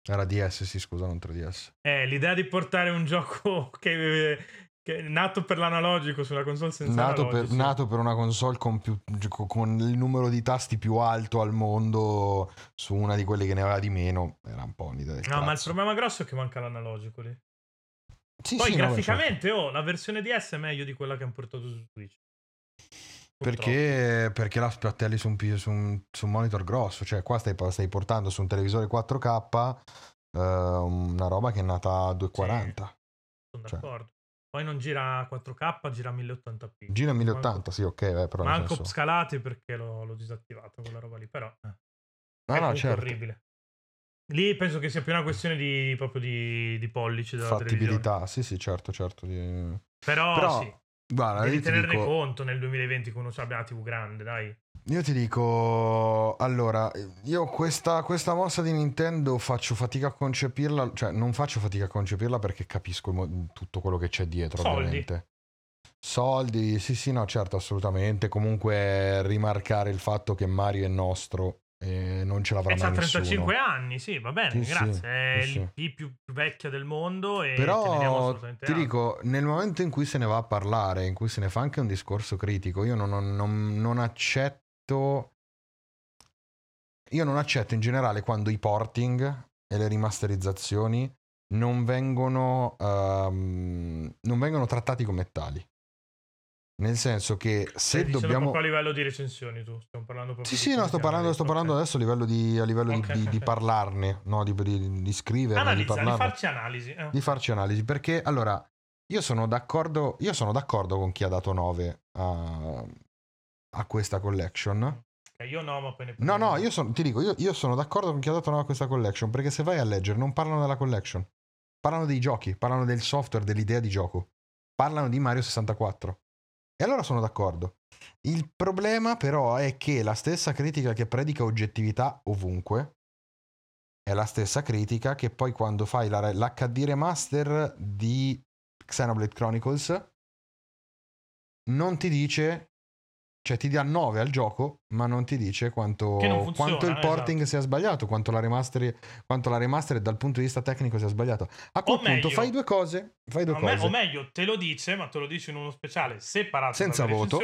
Era DS, sì, scusa, non 3DS. Eh, l'idea di portare un gioco che, Che è nato per l'analogico sulla console senza Nato per, nato per una console con, più- con il numero di tasti più alto al mondo su una di quelle che ne aveva di meno, era un po' un'idea del No, ma il cazzo. problema grosso è che manca l'analogico lì. Sì, Poi sì, no, beh, graficamente, oh, la versione DS è meglio di quella che hanno portato su Switch. certo. Perché, perché la spiattelli su un, su, un, su un monitor grosso, cioè qua stai, stai portando su un televisore 4K eh, una roba che è nata a 240. Sono cioè. d'accordo. Poi non gira a 4K, gira a 1080p. Gira a Manco- 1080, sì, ok, eh, però Manco senso- scalati perché l'ho, l'ho disattivato quella roba lì, però eh, No, è no, certo. orribile. Lì penso che sia più una questione di, proprio di, di pollice della. Fattibilità, sì, sì, certo, certo. di- Però, Però, sì, Guarda, devi tenerne dico, conto nel 2020 quando abbia una TV grande, dai. io ti dico, allora, io questa, questa mossa di Nintendo faccio fatica a concepirla, cioè non faccio fatica a concepirla perché capisco mo- tutto quello che c'è dietro, Soldi. ovviamente. Soldi, sì, sì, no, certo, assolutamente. Comunque rimarcare il fatto che Mario è nostro e non ce l'avrà E mai nessuno. 35 anni, sì, va bene, Sì, sì, grazie. è sì, sì. l'IP più più vecchia del mondo e Però ti dico, nel momento in cui se ne va a parlare, in cui se ne fa anche un discorso critico, io non, non- non- non accetto. Io non accetto in generale quando i porting e le rimasterizzazioni non vengono, ehm, non vengono trattati come tali. Nel senso che se Stai dobbiamo. a livello di recensioni tu, stiamo parlando proprio Sì, di sì, no, sto parlando, sto parlando ok. adesso a livello di, a livello di- Ok, di, di parlarne, no? di, di, di scriverne, di Analizza, di parlarne farci analisi. eh. di farci analisi perché allora io sono d'accordo io sono d'accordo con chi ha dato 9 a, a questa collection Ok, io no, ma poi ne no no io sono, ti dico io, io sono d'accordo con chi ha dato 9 a questa collection perché se vai a leggere non parlano della collection parlano dei giochi parlano del software dell'idea di gioco parlano di Mario 64 e allora sono d'accordo. Il problema però è che la stessa critica che predica oggettività ovunque è la stessa critica che poi quando fai la- l'HD remaster di Xenoblade Chronicles non ti dice cioè ti dà 9 al gioco ma non ti dice quanto, funziona, quanto il porting esatto. sia sbagliato quanto la remaster quanto la remaster dal punto di vista tecnico sia sbagliato a quel O punto meglio- fai due cose fai due O, me- cose o meglio, te lo dice, ma te lo dice in uno speciale separato Senza voto.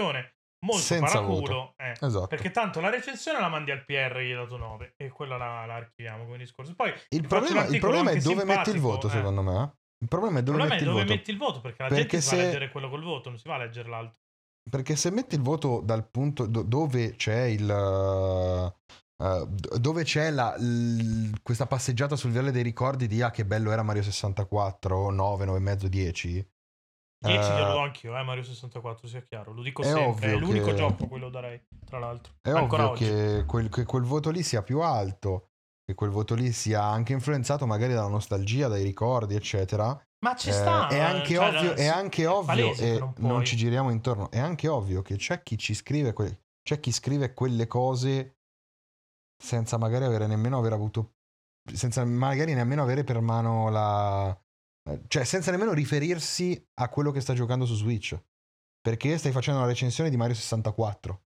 Molto Senza paraculo. eh. esatto Perché tanto la recensione la mandi al PR gli hai dato 9 e quella la, la archiviamo come discorso. Poi il ti faccio un problema, il problema è dove metti il voto eh. secondo me eh. il problema è Il dove problema è metti il dove voto metti il voto perché la Perché gente si va a se- leggere quello col voto, non si va a leggere l'altro. Perché se metti il voto dal punto do- dove c'è il. d- dove c'è la- l- questa passeggiata sul viale dei ricordi di ah che bello era Mario 64, 9, 9 e mezzo, 10. 10 eh, glielo do anch'io, eh, Mario 64, sia chiaro. Lo dico È sempre, è l'unico che- gioco quello darei, tra l'altro. È Ancora ovvio oggi. che quel, che quel voto lì sia più alto, che quel voto lì sia anche influenzato magari dalla nostalgia, dai ricordi, eccetera. Ma ci Eh, sta. è anche cioè, ovvio, la- è anche ovvio e non ci giriamo intorno. È anche ovvio che c'è chi ci scrive, que- c'è chi scrive quelle cose senza magari avere nemmeno aver avuto, senza magari nemmeno avere per mano la, cioè senza nemmeno riferirsi a quello che sta giocando su Switch. Perché stai facendo una recensione di Mario 64.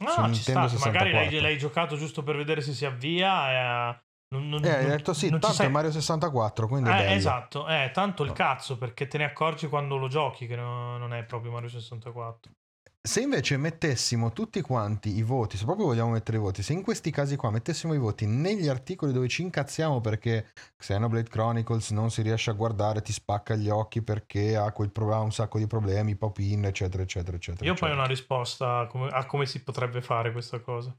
No, su ci sta. Nintendo che Magari l'hai, 64. l'hai giocato giusto per vedere se si avvia. E, non, non, E hai detto sì, tanto sei- è Mario 64, quindi è Eh, esatto, eh, tanto il No. cazzo perché te ne accorgi quando lo giochi che no- non è proprio Mario 64. Se invece mettessimo tutti quanti i voti, se proprio vogliamo mettere i voti, se in questi casi qua mettessimo i voti negli articoli dove ci incazziamo perché Xenoblade Chronicles non si riesce a guardare, ti spacca gli occhi perché ha, quel pro- ha un sacco di problemi, pop-in, eccetera, eccetera, eccetera. Io poi ho eccetera. una risposta a come, a come si potrebbe fare questa cosa.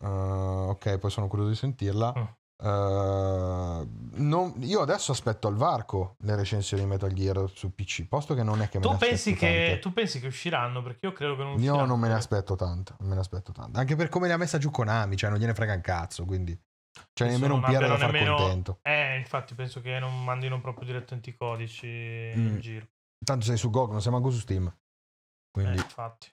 Uh, ok, poi sono curioso di sentirla. Mm. Uh, non- io adesso aspetto al varco le recensioni di Metal Gear su PC, posto che non è che me Tu pensi, che, tu pensi che usciranno? Perché io credo che non Io usciranno. non me ne aspetto tanto, non me ne aspetto tanto. Anche per come le ha messa giù Konami, cioè non gliene frega un cazzo, quindi c'è Penso nemmeno un PR da far nemmeno- contento. Eh, infatti penso che non mandino proprio direttamente i codici Mm. in giro. Tanto sei su GOG, non sei manco su Steam. Eh, Quindi, infatti.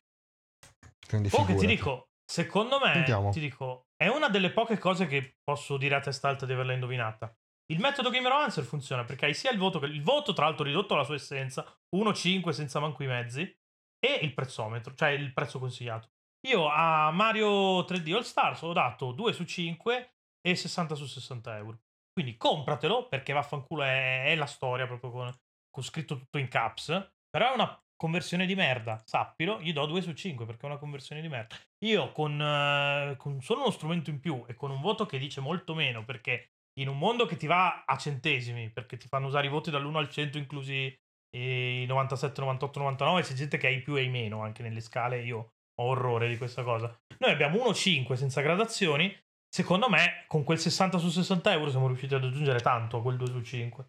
quindi Comunque ti dico, secondo me, Sentiamo. ti dico, è una delle poche cose che posso dire a testa alta di averla indovinata. Il metodo Gameromancer funziona perché hai sia il voto, che il voto tra l'altro ridotto alla sua essenza, 1-5 senza manco i mezzi, e il prezzometro, cioè il prezzo consigliato. Io a Mario 3D All Stars ho dato 2 su 5 e 60 su 60 euro. Quindi compratelo perché vaffanculo è, è la storia proprio con, con scritto tutto in caps. Però è una conversione di merda, sappilo, gli do 2 su 5 perché è una conversione di merda. Io con, eh, con solo uno strumento in più e con un voto che dice molto meno perché in un mondo che ti va a centesimi, perché ti fanno usare i voti dall'1 al 100 inclusi i 97, 98, 99, c'è gente che ha i più e i meno anche nelle scale, io ho orrore di questa cosa. Noi abbiamo 1,5 senza gradazioni, secondo me con quel 60 su 60 euro siamo riusciti ad aggiungere tanto a quel 2 su 5,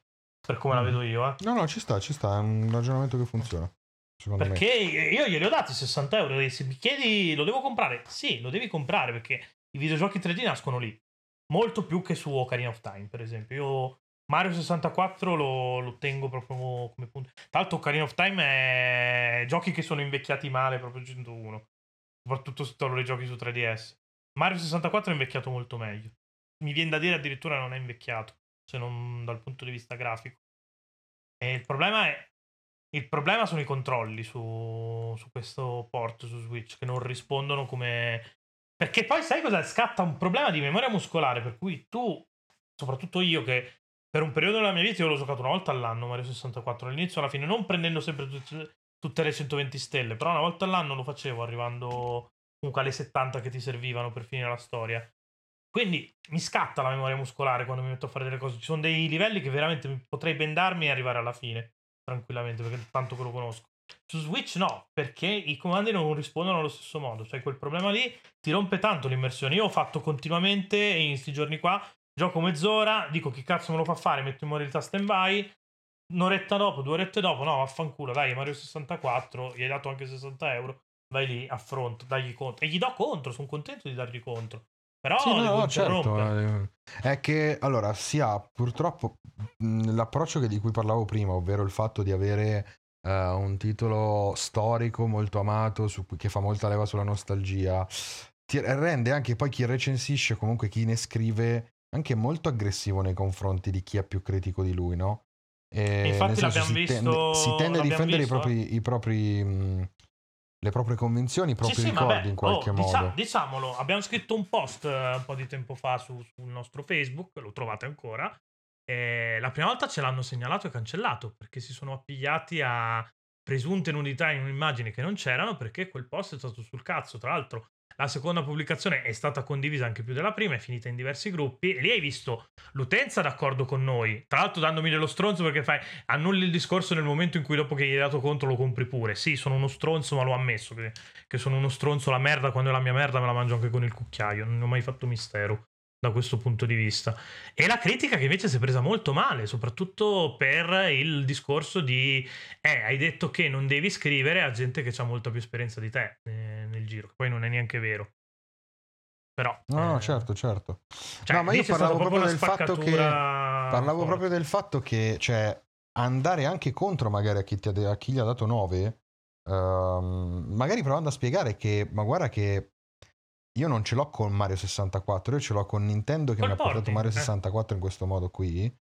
per come la Mm. vedo io. Eh. No, no, ci sta, ci sta, è un ragionamento che funziona. Secondo Perché io glieli ho dati 60 euro se mi chiedi lo devo comprare, sì, lo devi comprare perché i videogiochi 3D nascono lì. Molto più che su Ocarina of Time, per esempio. Io Mario 64 lo, lo tengo proprio come punto. Tra l'altro Ocarina of Time è giochi che sono invecchiati male, proprio 101. Soprattutto se torno i giochi su 3DS. Mario 64 è invecchiato molto meglio. Mi viene da dire addirittura non è invecchiato, se non dal punto di vista grafico. E il problema è il problema sono i controlli su, su questo port su Switch che non rispondono come. Perché poi sai cosa scatta un problema di memoria muscolare per cui tu, soprattutto io che per un periodo della mia vita io l'ho giocato una volta all'anno Mario 64, all'inizio alla fine non prendendo sempre tut- tutte le 120 stelle, però una volta all'anno lo facevo arrivando comunque alle 70 che ti servivano per finire la storia. Quindi mi scatta la memoria muscolare quando mi metto a fare delle cose. Ci sono dei livelli che veramente potrei bendarmi e arrivare alla fine tranquillamente perché tanto che lo conosco. Su Switch no, perché i comandi non rispondono allo stesso modo, cioè quel problema lì ti rompe tanto l'immersione. Io ho fatto continuamente in questi giorni qua, gioco mezz'ora, dico chi cazzo me lo fa fare, metto in modalità stand by, un'oretta dopo, due orette dopo, no, vaffanculo, dai, Mario 64, gli hai dato anche 60 euro, vai lì, affronto, dagli contro. E gli do contro, sono contento di dargli contro. Però Sì, no, certo. interrompere. eh, È che allora si ha purtroppo l'approccio che- di cui parlavo prima, ovvero il fatto di avere eh, un titolo storico molto amato su cui- che fa molta leva sulla nostalgia, ti rende anche poi chi recensisce, comunque chi ne scrive, anche molto aggressivo nei confronti di chi è più critico di lui, no? E Infatti nel senso, l'abbiamo si visto- tende, si tende a difendere i visto, eh. propri, i propri, mh, le proprie convinzioni, i propri Sì, sì, ricordi vabbè, in qualche oh, modo. dicia- diciamolo, abbiamo scritto un post eh, un po' di tempo fa su- sul nostro Facebook, lo trovate ancora. e la prima volta ce l'hanno segnalato e cancellato perché si sono appigliati a presunte nudità in un'immagine che non c'erano perché quel post è stato sul cazzo. Tra l'altro, la seconda pubblicazione è stata condivisa anche più della prima, è finita in diversi gruppi e lì hai visto l'utenza d'accordo con noi. Tra l'altro, dandomi dello stronzo perché fai annulli il discorso nel momento in cui dopo che gli hai dato contro lo compri pure. Sì, sono uno stronzo, ma l'ho ammesso che, sono uno stronzo. La merda, quando è la mia merda, me la mangio anche con il cucchiaio. Non ho mai fatto mistero da questo punto di vista. E la critica che invece si è presa molto male, soprattutto per il discorso di eh, hai detto che non devi scrivere a gente che ha molta più esperienza di te eh, nel giro, che poi non è neanche vero. Però No, no, eh, certo, certo. cioè, no, ma io parlavo proprio del fatto che parlavo proprio del fatto che cioè andare anche contro magari a chi, ti ha, a chi gli ha dato 9 ehm, magari provando a spiegare che ma guarda che io non ce l'ho con Mario 64, io ce l'ho con Nintendo che Col mi ha portato porting, Mario eh. 64 in questo modo qui.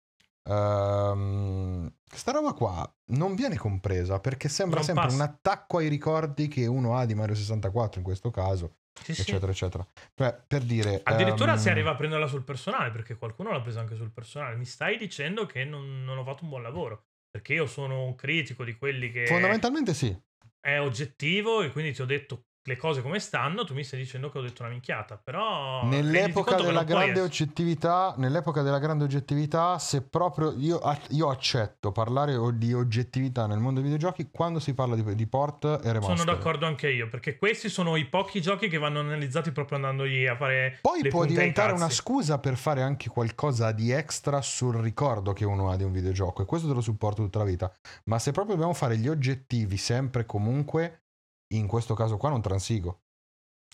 Ehm, questa roba qua non viene compresa perché sembra Non sempre passa. un attacco ai ricordi che uno ha di Mario 64 in questo caso, Sì, sì. eccetera, eccetera. Cioè, per dire... Addirittura ehm, si arriva a prenderla sul personale, perché qualcuno l'ha presa anche sul personale. Mi stai dicendo che non, non ho fatto un buon lavoro. Perché io sono un critico di quelli che Fondamentalmente sì. è oggettivo e quindi ti ho detto le cose come stanno. Tu mi stai dicendo che ho detto una minchiata. Però Nell'epoca della grande oggettività, nell'epoca della grande oggettività, se proprio io, io accetto parlare di oggettività nel mondo dei videogiochi quando si parla di, di port e remaster. Sono d'accordo anche io, perché questi sono i pochi giochi che vanno analizzati proprio andandogli a fare. Poi può diventare una scusa per fare anche qualcosa di extra sul ricordo che uno ha di un videogioco e questo te lo supporto tutta la vita. Ma se proprio dobbiamo fare gli oggettivi sempre e comunque, in questo caso qua non transigo.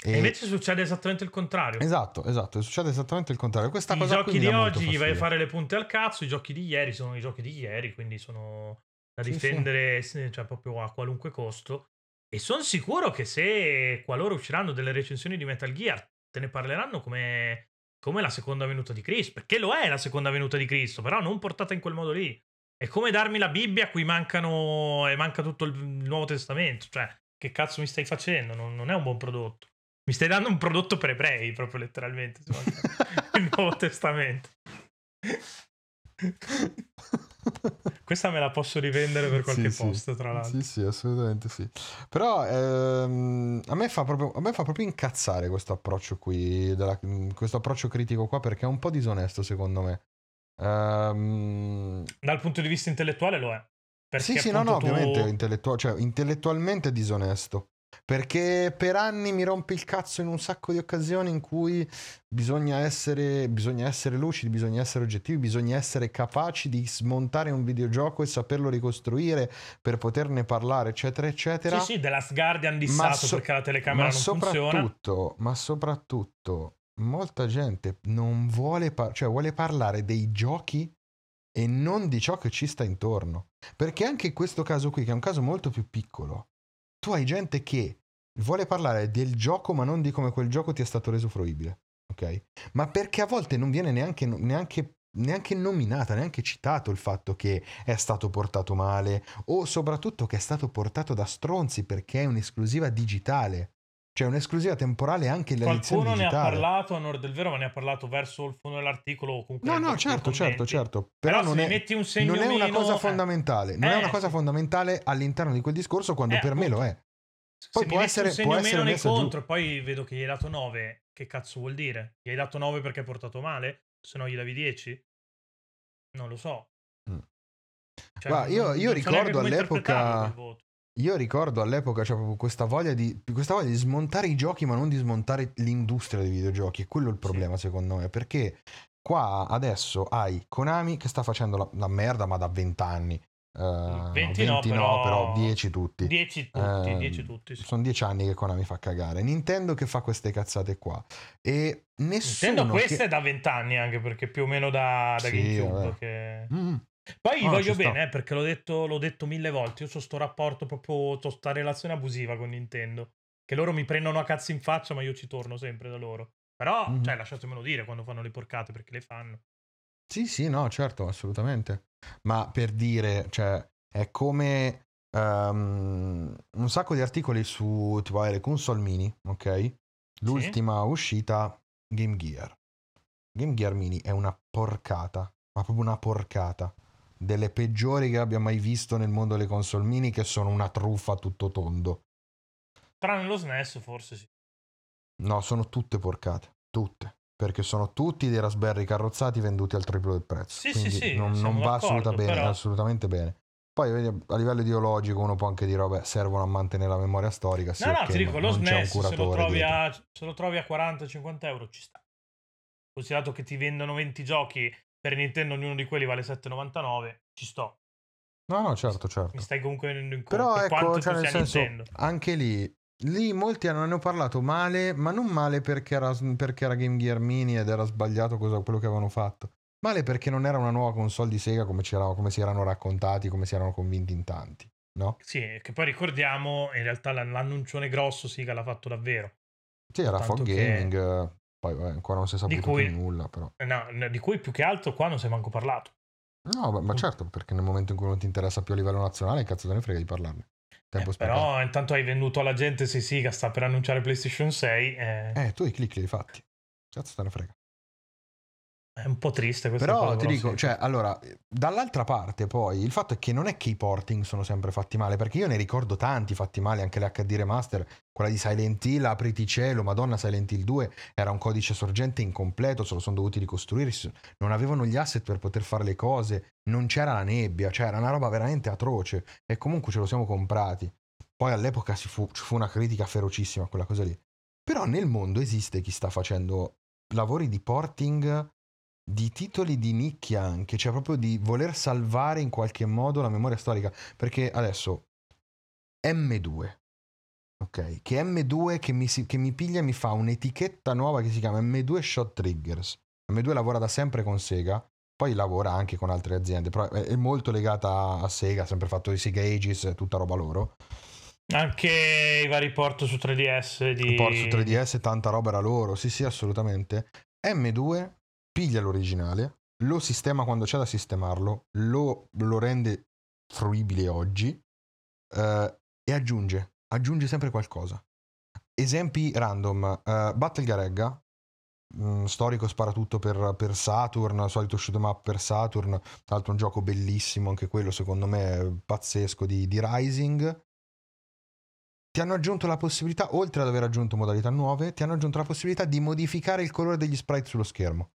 E invece succede esattamente il contrario. Esatto, esatto, succede esattamente il contrario. Questa I cosa giochi di oggi gli vai a fare le punte al cazzo, i giochi di ieri sono i giochi di ieri, quindi sono da Sì, difendere se- cioè, proprio a qualunque costo. E sono sicuro che se qualora usciranno delle recensioni di Metal Gear, te ne parleranno come, come la seconda venuta di Cristo, perché lo è la seconda venuta di Cristo, però non portata in quel modo lì. È come darmi la Bibbia a cui mancano e manca tutto il Nuovo Testamento, cioè che cazzo mi stai facendo? Non, non è un buon prodotto. Mi stai dando un prodotto per ebrei, proprio letteralmente. manca il Nuovo Testamento. Questa me la posso rivendere per qualche Sì, post, sì. tra l'altro. Sì, sì, assolutamente sì. Però ehm, a, me fa proprio, a me fa proprio incazzare questo approccio qui, della- questo approccio critico qua perché è un po' disonesto secondo me. Ehm, Dal punto di vista intellettuale lo è. Perché sì, sì, no, no, tu- ovviamente intellettua- cioè, intellettualmente disonesto. Perché per anni mi rompe il cazzo in un sacco di occasioni in cui bisogna essere, bisogna essere lucidi, bisogna essere oggettivi, bisogna essere capaci di smontare un videogioco e saperlo ricostruire per poterne parlare, eccetera, eccetera. Sì, sì, Last Guardian dissato so- perché la telecamera non funziona. soprattutto, ma soprattutto, molta gente non vuole, par- cioè vuole parlare dei giochi e non di ciò che ci sta intorno. Perché anche in questo caso qui, che è un caso molto più piccolo, tu hai gente che vuole parlare del gioco ma non di come quel gioco ti è stato reso fruibile. Ok? Ma perché a volte non viene neanche, neanche, neanche nominata, neanche citato il fatto che è stato portato male o soprattutto che è stato portato da stronzi perché è un'esclusiva digitale. Cioè un'esclusiva temporale anche l'edizione Qualcuno ne ha digitale. parlato, a onore del vero, ma ne ha parlato verso il fondo dell'articolo o comunque No, no, certo, certo, certo. Però, Però non, se è, metti un segno non è una cosa eh. fondamentale. Non è Eh, una cosa fondamentale all'interno di quel discorso quando Eh, per me lo appunto. è. Poi se può essere- un può segno essere meno nei giù. contro e poi vedo che gli hai dato 9, che cazzo vuol dire? Gli hai dato 9 perché hai portato male? Se no gli davi 10? Non lo so. Mm. Cioè, Guarda, io- io ricordo all'epoca-. Io ricordo all'epoca c'è proprio questa voglia, di, questa voglia di smontare i giochi, ma non di smontare l'industria dei videogiochi. E quello è il problema, secondo me. Perché qua adesso hai Konami che sta facendo la, la merda, ma da 20 anni. Eh, 20 no, però- però 10 tutti. 10 tutti, Ehm, 10 tutti. Sì. Sono 10 anni che Konami fa cagare. Nintendo che fa queste cazzate qua. E nessuno. Intendo queste che... da 20 anni anche perché più o meno da, da Sì, GameCube. Che... Mm, Poi No, voglio ci sta. bene, eh, perché l'ho detto, l'ho detto mille volte. Io ho sto rapporto proprio, ho sta relazione abusiva con Nintendo. Che loro mi prendono a cazzo in faccia, ma io ci torno sempre da loro. Però, Mhm. cioè, lasciatemelo dire quando fanno le porcate perché le fanno. Sì, sì, no, certo, assolutamente. Ma per dire, cioè, è come ehm, un sacco di articoli su tipo le console mini, ok? L'ultima uscita Game Gear. Game Gear Mini è una porcata, ma proprio una porcata. Delle peggiori che abbia mai visto nel mondo delle console mini, che sono una truffa tutto tondo. Tranne lo SNES, forse sì. No, sono tutte porcate, tutte. Perché sono tutti dei Raspberry carrozzati venduti al triplo del prezzo. Sì, sì, Quindi sì, non, siamo non va assoluta bene, però- assolutamente bene. Poi a livello ideologico uno può anche dire, vabbè, servono a mantenere la memoria storica. Sì, no, no, ok, ti dico, lo non SNES se lo, trovi dietro. a, se lo trovi a 40-50 euro ci sta. Considerato che ti vendono 20 giochi per Nintendo, ognuno di quelli vale 7,99, ci sto. No, no, certo, certo. Mi stai comunque venendo in conto. Però per ecco, quanto cioè, nel sia senso, Nintendo. anche lì, lì molti hanno, hanno parlato male, ma non male perché era, perché era Game Gear Mini ed era sbagliato cosa- quello che avevano fatto. Male perché non era una nuova console di Sega come, c'era- come si erano raccontati, come si erano convinti in tanti, no? Sì, che poi ricordiamo, in realtà l'an- l'annuncione grosso che l'ha fatto davvero. Sì, era Fog Gaming, eh, poi vabbè, ancora non si è saputo cui- più nulla, però. No, di cui più che altro qua non si è manco parlato. No, ma, ma certo, perché nel momento in cui non ti interessa più a livello nazionale, cazzo te ne frega di parlarne. Eh, però intanto hai venduto alla gente se sì che sta per annunciare PlayStation 6. eh, Eh, tu i click li hai fatti. Cazzo te ne frega. È un po' triste questa Però cosa. ti dico, sì. cioè, allora, dall'altra parte poi, il fatto è che non è che i porting sono sempre fatti male, perché io ne ricordo tanti fatti male, anche le HD remaster, quella di Silent Hill, apriti cielo, madonna Silent Hill 2, era un codice sorgente incompleto, se lo sono dovuti ricostruire, non avevano gli asset per poter fare le cose, non c'era la nebbia, cioè era una roba veramente atroce, e comunque ce lo siamo comprati. Poi all'epoca si fu, ci fu una critica ferocissima a quella cosa lì. Però nel mondo esiste chi sta facendo lavori di porting di titoli di nicchia anche, cioè proprio di voler salvare in qualche modo la memoria storica. Perché adesso M2, ok? Che M2 che mi, si- che mi piglia e mi fa un'etichetta nuova che si chiama M2 Shot Triggers. M2 lavora da sempre con Sega, poi lavora anche con altre aziende, però è, molto legata a Sega, ha sempre fatto i Sega Aegis, tutta roba loro. Anche i vari port su 3DS di... Un po' su 3DS tanta roba era loro, sì sì assolutamente. M2 piglia l'originale, lo sistema quando c'è da sistemarlo, lo, lo rende fruibile oggi eh, e aggiunge, aggiunge sempre qualcosa. Esempi random, eh, Battle Garegga, mh, storico sparatutto per, per Saturn, solito shoot up per Saturn, tra l'altro un gioco bellissimo, anche quello secondo me pazzesco di, di Rising. Ti hanno aggiunto la possibilità, oltre ad aver aggiunto modalità nuove, ti hanno aggiunto la possibilità di modificare il colore degli sprite sullo schermo.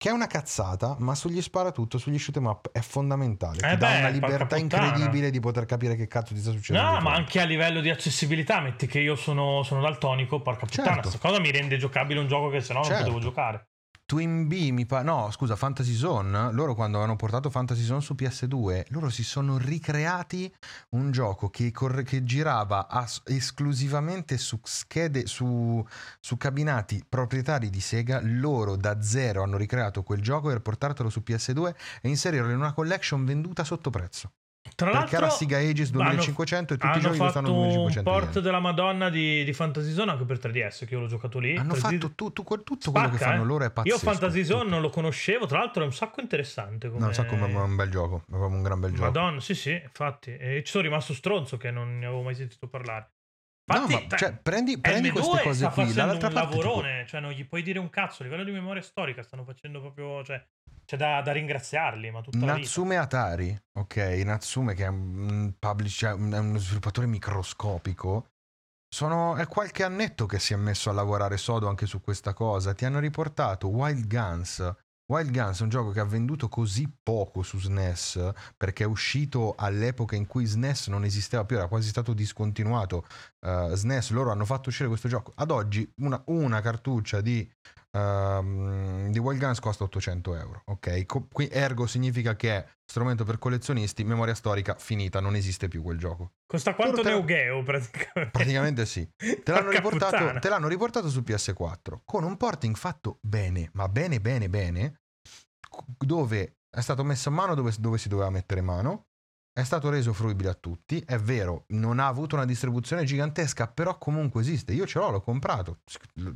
Che è una cazzata, ma sugli sparatutto, sugli shoot 'em up è fondamentale. Ti Eh dà beh, una libertà incredibile di poter capire che cazzo ti sta succedendo. No, ma anche a livello di accessibilità, metti che io sono, sono daltonico, porca puttana, Certo. questa cosa mi rende giocabile un gioco che sennò non Certo. potevo giocare. Twin B mi pa- no scusa Fantasy Zone loro quando hanno portato Fantasy Zone su PS2 loro si sono ricreati un gioco che, corre- che girava as- esclusivamente su schede su, su cabinati proprietari di Sega. Loro da zero hanno ricreato quel gioco per portartelo su PS2 e inserirlo in una collection venduta sotto prezzo Tra perché l'altro era Sega Aegis hanno- 2500 e tutti i hanno giochi costano un 2500 port yen. della Madonna di, di Fantasy Zone anche per 3DS, che io l'ho giocato lì. hanno 3D fatto tutto, quel- tutto quello che Spacca, fanno eh. loro è pazzesco Io Fantasy Zone tutto. non lo conoscevo, tra l'altro è un sacco interessante. Come... no, un sacco, ma è un bel gioco è proprio un gran bel gioco Madonna, sì, sì, infatti. E ci sono rimasto stronzo che non ne avevo mai sentito parlare. No, Infatti, ma, cioè, prendi, prendi M2 queste cose qui, dall'altra un parte tipo- lavorone, cioè non gli puoi dire un cazzo, a livello di memoria storica stanno facendo proprio, cioè, c'è da, da ringraziarli, ma tutta. Natsume Atari, ok, Natsume che è un publish, cioè, è uno sviluppatore microscopico, sono, è qualche annetto che si è messo a lavorare sodo anche su questa cosa, ti hanno riportato Wild Guns. Wild Guns è un gioco che ha venduto così poco su SNES perché è uscito all'epoca in cui SNES non esisteva più, era quasi stato discontinuato. eh, SNES, loro hanno fatto uscire questo gioco. Ad oggi una, una cartuccia di ehm, di Wild Guns costa 800 euro. Ok, Co- qui ergo significa che è strumento per collezionisti, memoria storica finita, non esiste più quel gioco. Costa quanto te- Neo Geo, praticamente. Praticamente sì. Te l'hanno, riportato, te l'hanno riportato su PS4 con un porting fatto bene, ma bene, bene, bene, dove è stato messo a mano dove, dove si doveva mettere mano. È stato reso fruibile a tutti, è vero, non ha avuto una distribuzione gigantesca, però comunque esiste. Io ce l'ho, l'ho comprato.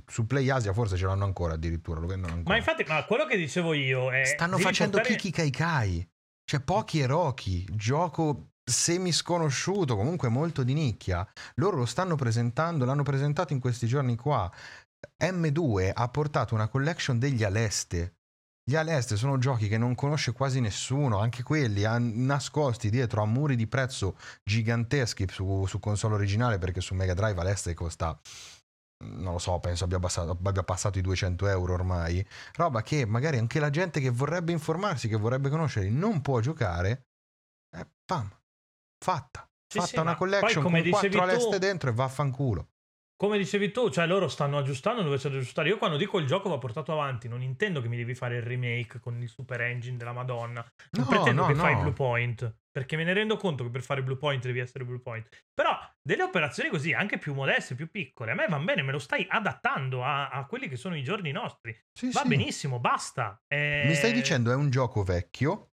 Su Play Asia forse ce l'hanno ancora addirittura, lo vendono ancora. Ma infatti, ma quello che dicevo io è... Stanno facendo portare- Kiki Kai Kai. Cioè, pochi Erochi, gioco semi sconosciuto, comunque molto di nicchia. Loro lo stanno presentando, l'hanno presentato in questi giorni qua. M2 ha portato una collection degli Aleste. Gli Aleste sono giochi che non conosce quasi nessuno, anche quelli nascosti dietro a muri di prezzo giganteschi su, su console originale, perché su Mega Drive Aleste costa, non lo so, penso abbia, passato, abbia passato i 200 euro ormai roba che magari anche la gente che vorrebbe informarsi, che vorrebbe conoscerli, non può giocare, eh, pam, fatta. Sì, fatta sì, una ma poi, collection come con quattro tu- aleste dentro e vaffanculo. Come dicevi tu, cioè loro stanno aggiustando dove c'è da aggiustare. Io quando dico il gioco va portato avanti, non intendo che mi devi fare il remake con il super engine della Madonna. Non No, pretendo no, che fai no. Blue Point. Perché me ne rendo conto che per fare Blue Point devi essere Blue Point. Però delle operazioni così, anche più modeste, più piccole, a me van bene, me lo stai adattando a, a quelli che sono i giorni nostri. Sì, Va sì. benissimo, basta. Eh, Mi stai dicendo è un gioco vecchio,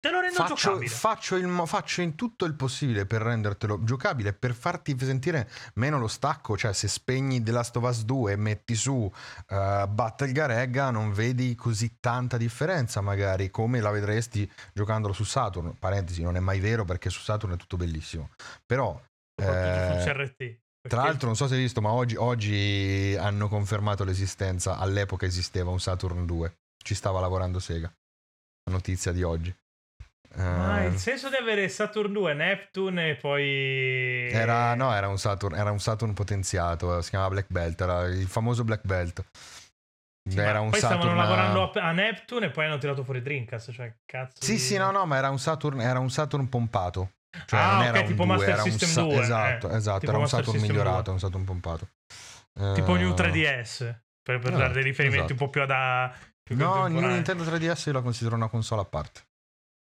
Te lo rendo faccio, giocabile. faccio, il faccio in tutto il possibile per rendertelo giocabile, per farti sentire meno lo stacco, cioè se spegni The Last of Us 2 e metti su eh, Battle Garega non vedi così tanta differenza magari come la vedresti giocandolo su Saturn, parentesi non è mai vero perché su Saturn è tutto bellissimo, però... Soprattutto eh, su CRT. Tra l'altro, non so se hai visto, ma oggi, oggi hanno confermato l'esistenza. All'epoca esisteva un Saturn 2. Ci stava lavorando Sega. Notizia di oggi. Ma Eh, il senso di avere Saturn 2, Neptune e poi... era, no, era un, Saturn, era un Saturn potenziato. Si chiamava Black Belt. Era il famoso Black Belt. Sì, era un poi Saturn. stavano lavorando a, a Neptune e poi hanno tirato fuori Dreamcast, cioè cazzo Sì, di- sì, no, no, ma era un Saturn, era un Saturn pompato. Cioè, Ah, non era un tipo 2, Master era un System sa- 2, Esatto, eh. esatto. Era un Master Saturn System migliorato, 2. un Saturn pompato. Tipo Eh, New 3DS, per, per eh, dare dei riferimenti esatto. un po' più ad... Più No. Nintendo 3DS io la considero una console a parte.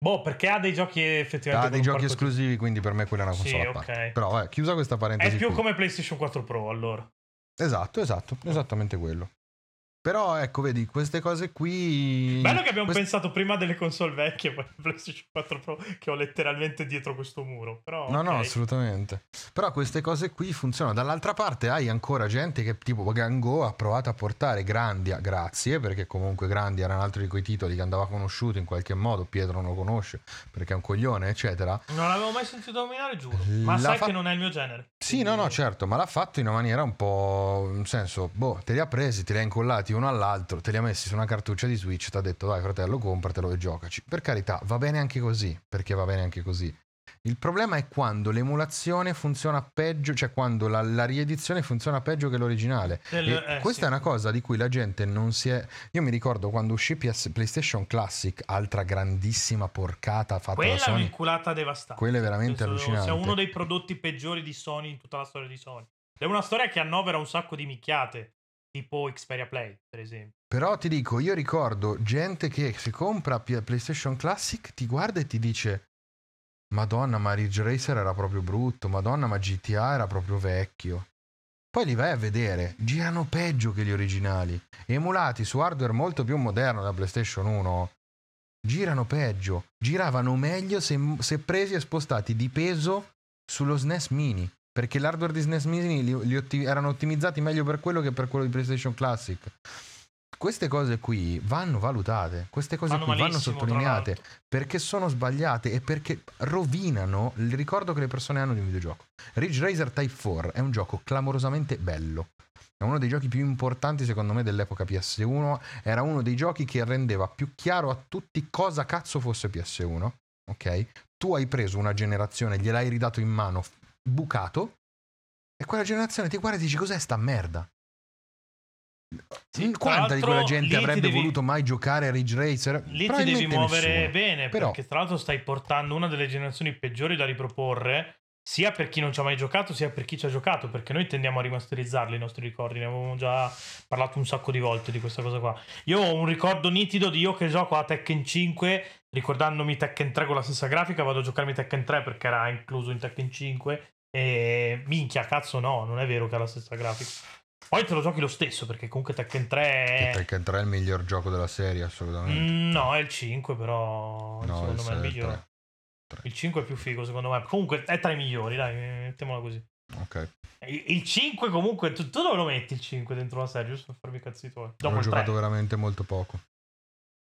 Boh, perché ha dei giochi effettivamente... Ha dei giochi esclusivi, quindi per me quella è una Sì, console a ok. parte. Però, eh, chiusa questa parentesi. È più qui. come PlayStation 4 Pro, allora. Esatto, esatto, esattamente quello. Però, ecco, vedi, queste cose qui. Bello che abbiamo quest- pensato prima delle console vecchie, poi PlayStation 4 Pro, che ho letteralmente dietro questo muro. Però, No, no, ok. assolutamente. Però queste cose qui funzionano. Dall'altra parte hai ancora gente che tipo Gango ha provato a portare Grandia, grazie, perché comunque Grandia era un altro di quei titoli che andava conosciuto in qualche modo, Pietro non lo conosce perché è un coglione, eccetera. Non l'avevo mai sentito nominare, giuro. Ma L'ha sai fa- che non è il mio genere. Sì, no, no, certo, ma l'ha fatto in una maniera un po'. in senso, boh, te li ha presi, te li ha incollati uno all'altro, te li ha messi su una cartuccia di Switch, ti ha detto dai fratello compratelo e giocaci. Per carità, va bene anche così, perché va bene anche così. Il problema è quando l'emulazione funziona peggio, cioè quando la, la riedizione funziona peggio che l'originale. Del- eh, questa sì. è una cosa di cui la gente non si è. Io mi ricordo quando uscì PS PlayStation Classic, altra grandissima porcata fatta Quella da è Sony. un'inculata devastante. Quella è veramente Penso allucinante. Sia uno dei prodotti peggiori di Sony in tutta la storia di Sony. È una storia che annovera un sacco di minchiate, tipo Xperia Play, per esempio. Però ti dico, io ricordo gente che si compra PlayStation Classic, ti guarda e ti dice: Madonna, ma Ridge Racer era proprio brutto. Madonna, ma GTA era proprio vecchio. Poi li vai a vedere, girano peggio che gli originali. Emulati su hardware molto più moderno da PlayStation 1, girano peggio. Giravano meglio se, se presi e spostati di peso sullo SNES Mini. Perché l'hardware di SNES Mini li- li otti- erano ottimizzati meglio per quello che per quello di PlayStation Classic. Queste cose qui vanno valutate, queste cose Vanno qui vanno sottolineate perché sono sbagliate e perché rovinano il ricordo che le persone hanno di un videogioco. Ridge Racer Type 4 è un gioco clamorosamente bello. È uno dei giochi più importanti secondo me dell'epoca PS1. Era uno dei giochi che rendeva più chiaro a tutti cosa cazzo fosse PS1. Ok? Tu hai preso una generazione, gliel'hai ridato in mano bucato e quella generazione ti guarda e dici cos'è sta merda? Sì, tra Quanta di quella gente avrebbe devi- voluto mai giocare a Ridge Racer? Lì ti devi muovere nessuno. bene, Però- perché tra l'altro stai portando una delle generazioni peggiori da riproporre, sia per chi non ci ha mai giocato, sia per chi ci ha giocato, perché noi tendiamo a rimasterizzarli i nostri ricordi, ne avevamo già parlato un sacco di volte di questa cosa qua. Io ho un ricordo nitido di io che gioco a Tekken 5, ricordandomi Tekken 3 con la stessa grafica, vado a giocarmi Tekken 3 perché era incluso in Tekken 5 e minchia, cazzo no, non è vero che ha la stessa grafica. Poi te lo giochi lo stesso, perché comunque Tekken 3 è... Tekken 3 è il miglior gioco della serie, assolutamente. Mm, no, è il 5, però No, secondo me è il migliore. tre. Tre. Il 5 è più figo, secondo me. Comunque è tra i migliori, dai, mettiamola così. Ok. Il il 5 comunque, tu, tu dove lo metti il 5 dentro la serie? Giusto per farmi cazzi tuoi. Dopo Ho il 3. giocato veramente molto poco.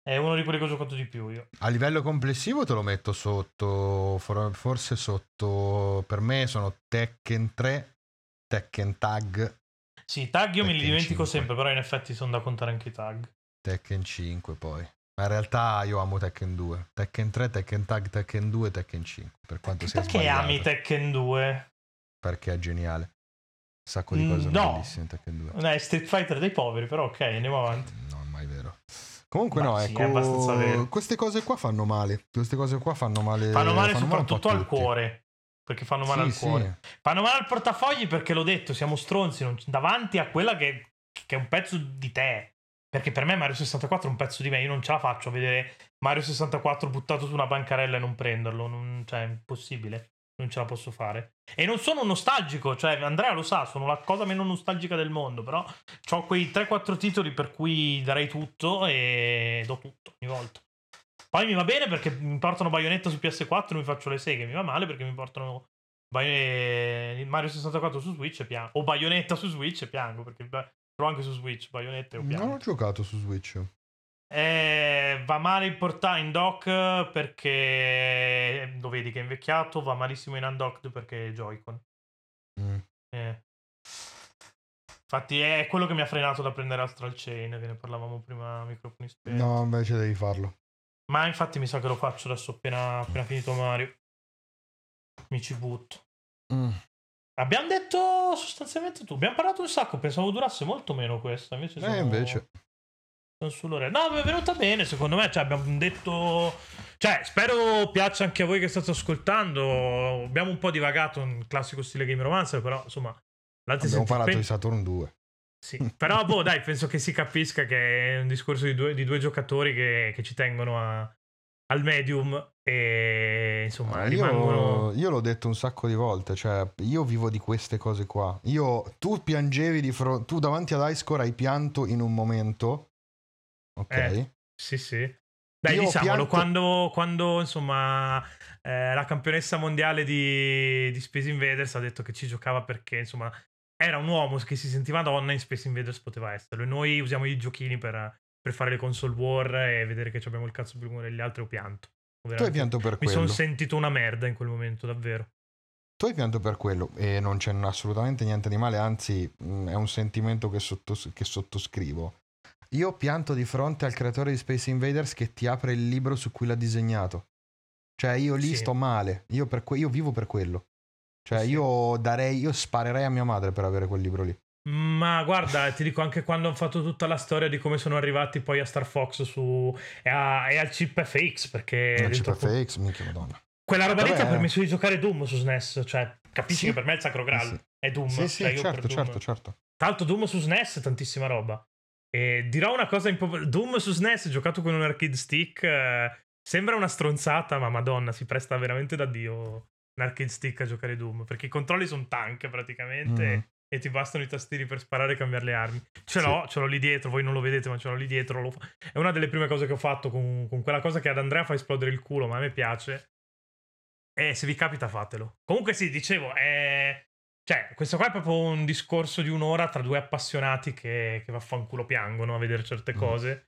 È uno di quelli che ho giocato di più io. A livello complessivo te lo metto sotto, for- forse sotto, per me sono Tekken 3, Tekken Tag, Sì, tag io me li Tekken dimentico 5. sempre, però in effetti sono da contare anche i tag. Tekken 5 poi. Ma in realtà io amo Tekken 2. Tekken 3, Tekken Tag, Tekken 2, Tekken 5. Per quanto sia Perché sbagliato. ami Tekken 2? Perché è geniale. Un sacco di cose Mm, sono no. bellissime Tekken 2. No, è Street Fighter dei poveri, però ok, andiamo avanti. Comunque Ma no, sì, ecco, queste cose qua fanno male. Queste cose qua fanno male. Fanno male po' soprattutto a al cuore. Perché fanno male Sì, al sì. cuore. Fanno male al portafogli perché l'ho detto, siamo stronzi non- davanti a quella che, che è un pezzo di te. Perché per me Mario 64 è un pezzo di me, io non ce la faccio a vedere Mario 64 buttato su una bancarella e non prenderlo, non- cioè è impossibile, non ce la posso fare. E non sono nostalgico, cioè Andrea lo sa, sono la cosa meno nostalgica del mondo, però ho quei 3-4 titoli per cui darei tutto e do tutto ogni volta. Poi mi va bene perché mi portano Bayonetta su PS4 mi faccio le seghe, mi va male perché mi portano Bay- Mario 64 su Switch e piango. O Bayonetta su Switch e piango perché beh, anche su Switch Bayonetta e piango. Non ho giocato su Switch. Eh, va male in porta in dock perché lo vedi che è invecchiato, va malissimo in undocked perché è Joy-Con. Mm. Eh. Infatti è quello che mi ha frenato da prendere Astral Chain, che ne parlavamo prima a microfoni spenti. No, invece devi farlo. Ma infatti mi sa che lo faccio adesso appena, appena finito Mario. Mi ci butto. Mm. Abbiamo detto sostanzialmente tu. Abbiamo parlato un sacco. Pensavo durasse molto meno questa. Invece sono, Eh, invece. Sull'ora. No, mi è venuta bene secondo me. Cioè, abbiamo detto. Cioè, spero piaccia anche a voi che state ascoltando. Abbiamo un po' divagato in classico stile Game Romancer, però insomma. Abbiamo parlato di Saturn 2. sì, però boh, dai, penso che si capisca che è un discorso di due, di due giocatori che, che ci tengono a- al medium e insomma Ma rimangono... Io, io l'ho detto un sacco di volte, cioè io vivo di queste cose qua. Io, tu piangevi di fronte, tu davanti ad Icecore hai pianto in un momento, ok? Eh. Sì, sì. Dai, Io diciamolo, pianto- quando, quando insomma eh, la campionessa mondiale di, di Space Invaders ha detto che ci giocava perché insomma era un uomo che si sentiva donna in Space Invaders poteva esserlo e noi usiamo i giochini per, per fare le console war e vedere che abbiamo il cazzo più lungo degli altri ho pianto. Tu hai pianto per Mi sono quello. sentito una merda in quel momento, davvero. Tu hai pianto per quello e non c'è assolutamente niente di male, anzi mh, è un sentimento che, sottos- che sottoscrivo. Io pianto di fronte al creatore di Space Invaders che ti apre il libro su cui l'ha disegnato. Cioè, io lì Sì. sto male. Io, per que- io vivo per quello. Cioè, Sì. io darei, io sparerei a mia madre per avere quel libro lì. Ma guarda, ti dico anche quando hanno fatto tutta la storia di come sono arrivati poi a Star Fox su e, a- e al chip FX perché La dentro- CPFX, minchia madonna. quella roba lì ti ha permesso di giocare Doom su SNES, cioè capisci Sì. che per me è il sacro graal Sì, sì. è Doom, Sì, sì, cioè, certo, certo, certo. Tra l'altro Doom su SNES tantissima roba. E dirò una cosa impo- Doom su SNES giocato con un arcade stick eh, sembra una stronzata, ma madonna, si presta veramente da dio un arcade stick a giocare Doom, perché i controlli sono tank praticamente Mm. e ti bastano i tastini per sparare e cambiare le armi. Ce Sì. l'ho, ce l'ho lì dietro, voi non lo vedete, ma ce l'ho lì dietro. lo È una delle prime cose che ho fatto con, con quella cosa che ad Andrea fa esplodere il culo, ma a me piace. E se vi capita fatelo. Comunque sì, dicevo, è... Cioè, questo qua è proprio un discorso di un'ora tra due appassionati che, che vaffanculo piangono a vedere certe Mm. cose.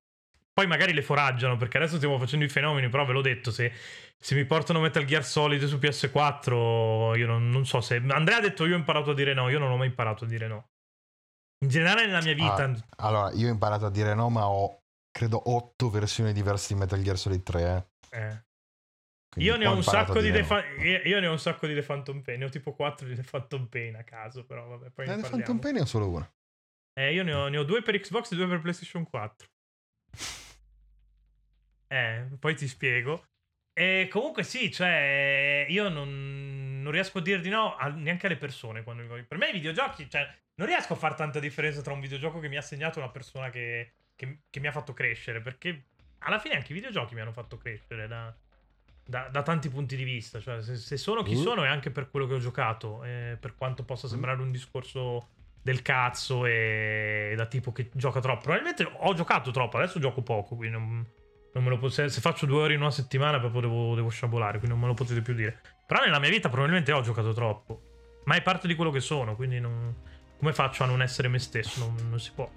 Poi magari le foraggiano, perché adesso stiamo facendo i fenomeni, però ve l'ho detto, se, se mi portano Metal Gear Solid su PS4, io non, non so se... Andrea ha detto io ho imparato a dire no, io non ho mai imparato a dire no. In generale nella mia vita... Ah, allora, io ho imparato a dire no, ma ho credo otto versioni diverse di Metal Gear Solid 3. eh. eh. Io ne, ho un sacco di dire The. Fa- io ne ho un sacco di The Phantom Pain, ne ho tipo 4 di The Phantom Pain a caso, però vabbè, poi Eh, The. Phantom Pain ne ho solo una. Eh, io ne ho, ne ho due per Xbox e due per PlayStation 4. Eh, poi ti spiego. E comunque sì, cioè, io non, non riesco a dire di no a- neanche alle persone. Quando, per me i videogiochi, cioè, non riesco a fare tanta differenza tra un videogioco che mi ha segnato e una persona che, che- che mi ha fatto crescere, perché alla fine anche i videogiochi mi hanno fatto crescere da, da- da tanti punti di vista. Cioè, se, se sono chi Mm. sono è anche per quello che ho giocato, eh, per quanto possa sembrare un discorso del cazzo e da tipo che gioca troppo. Probabilmente ho giocato troppo, adesso gioco poco, quindi non, non me lo posso, se faccio due ore in una settimana proprio devo, devo sciabolare, quindi non me lo potete più dire. Però nella mia vita probabilmente ho giocato troppo, ma è parte di quello che sono, quindi non- come faccio a non essere me stesso? Non, non si può.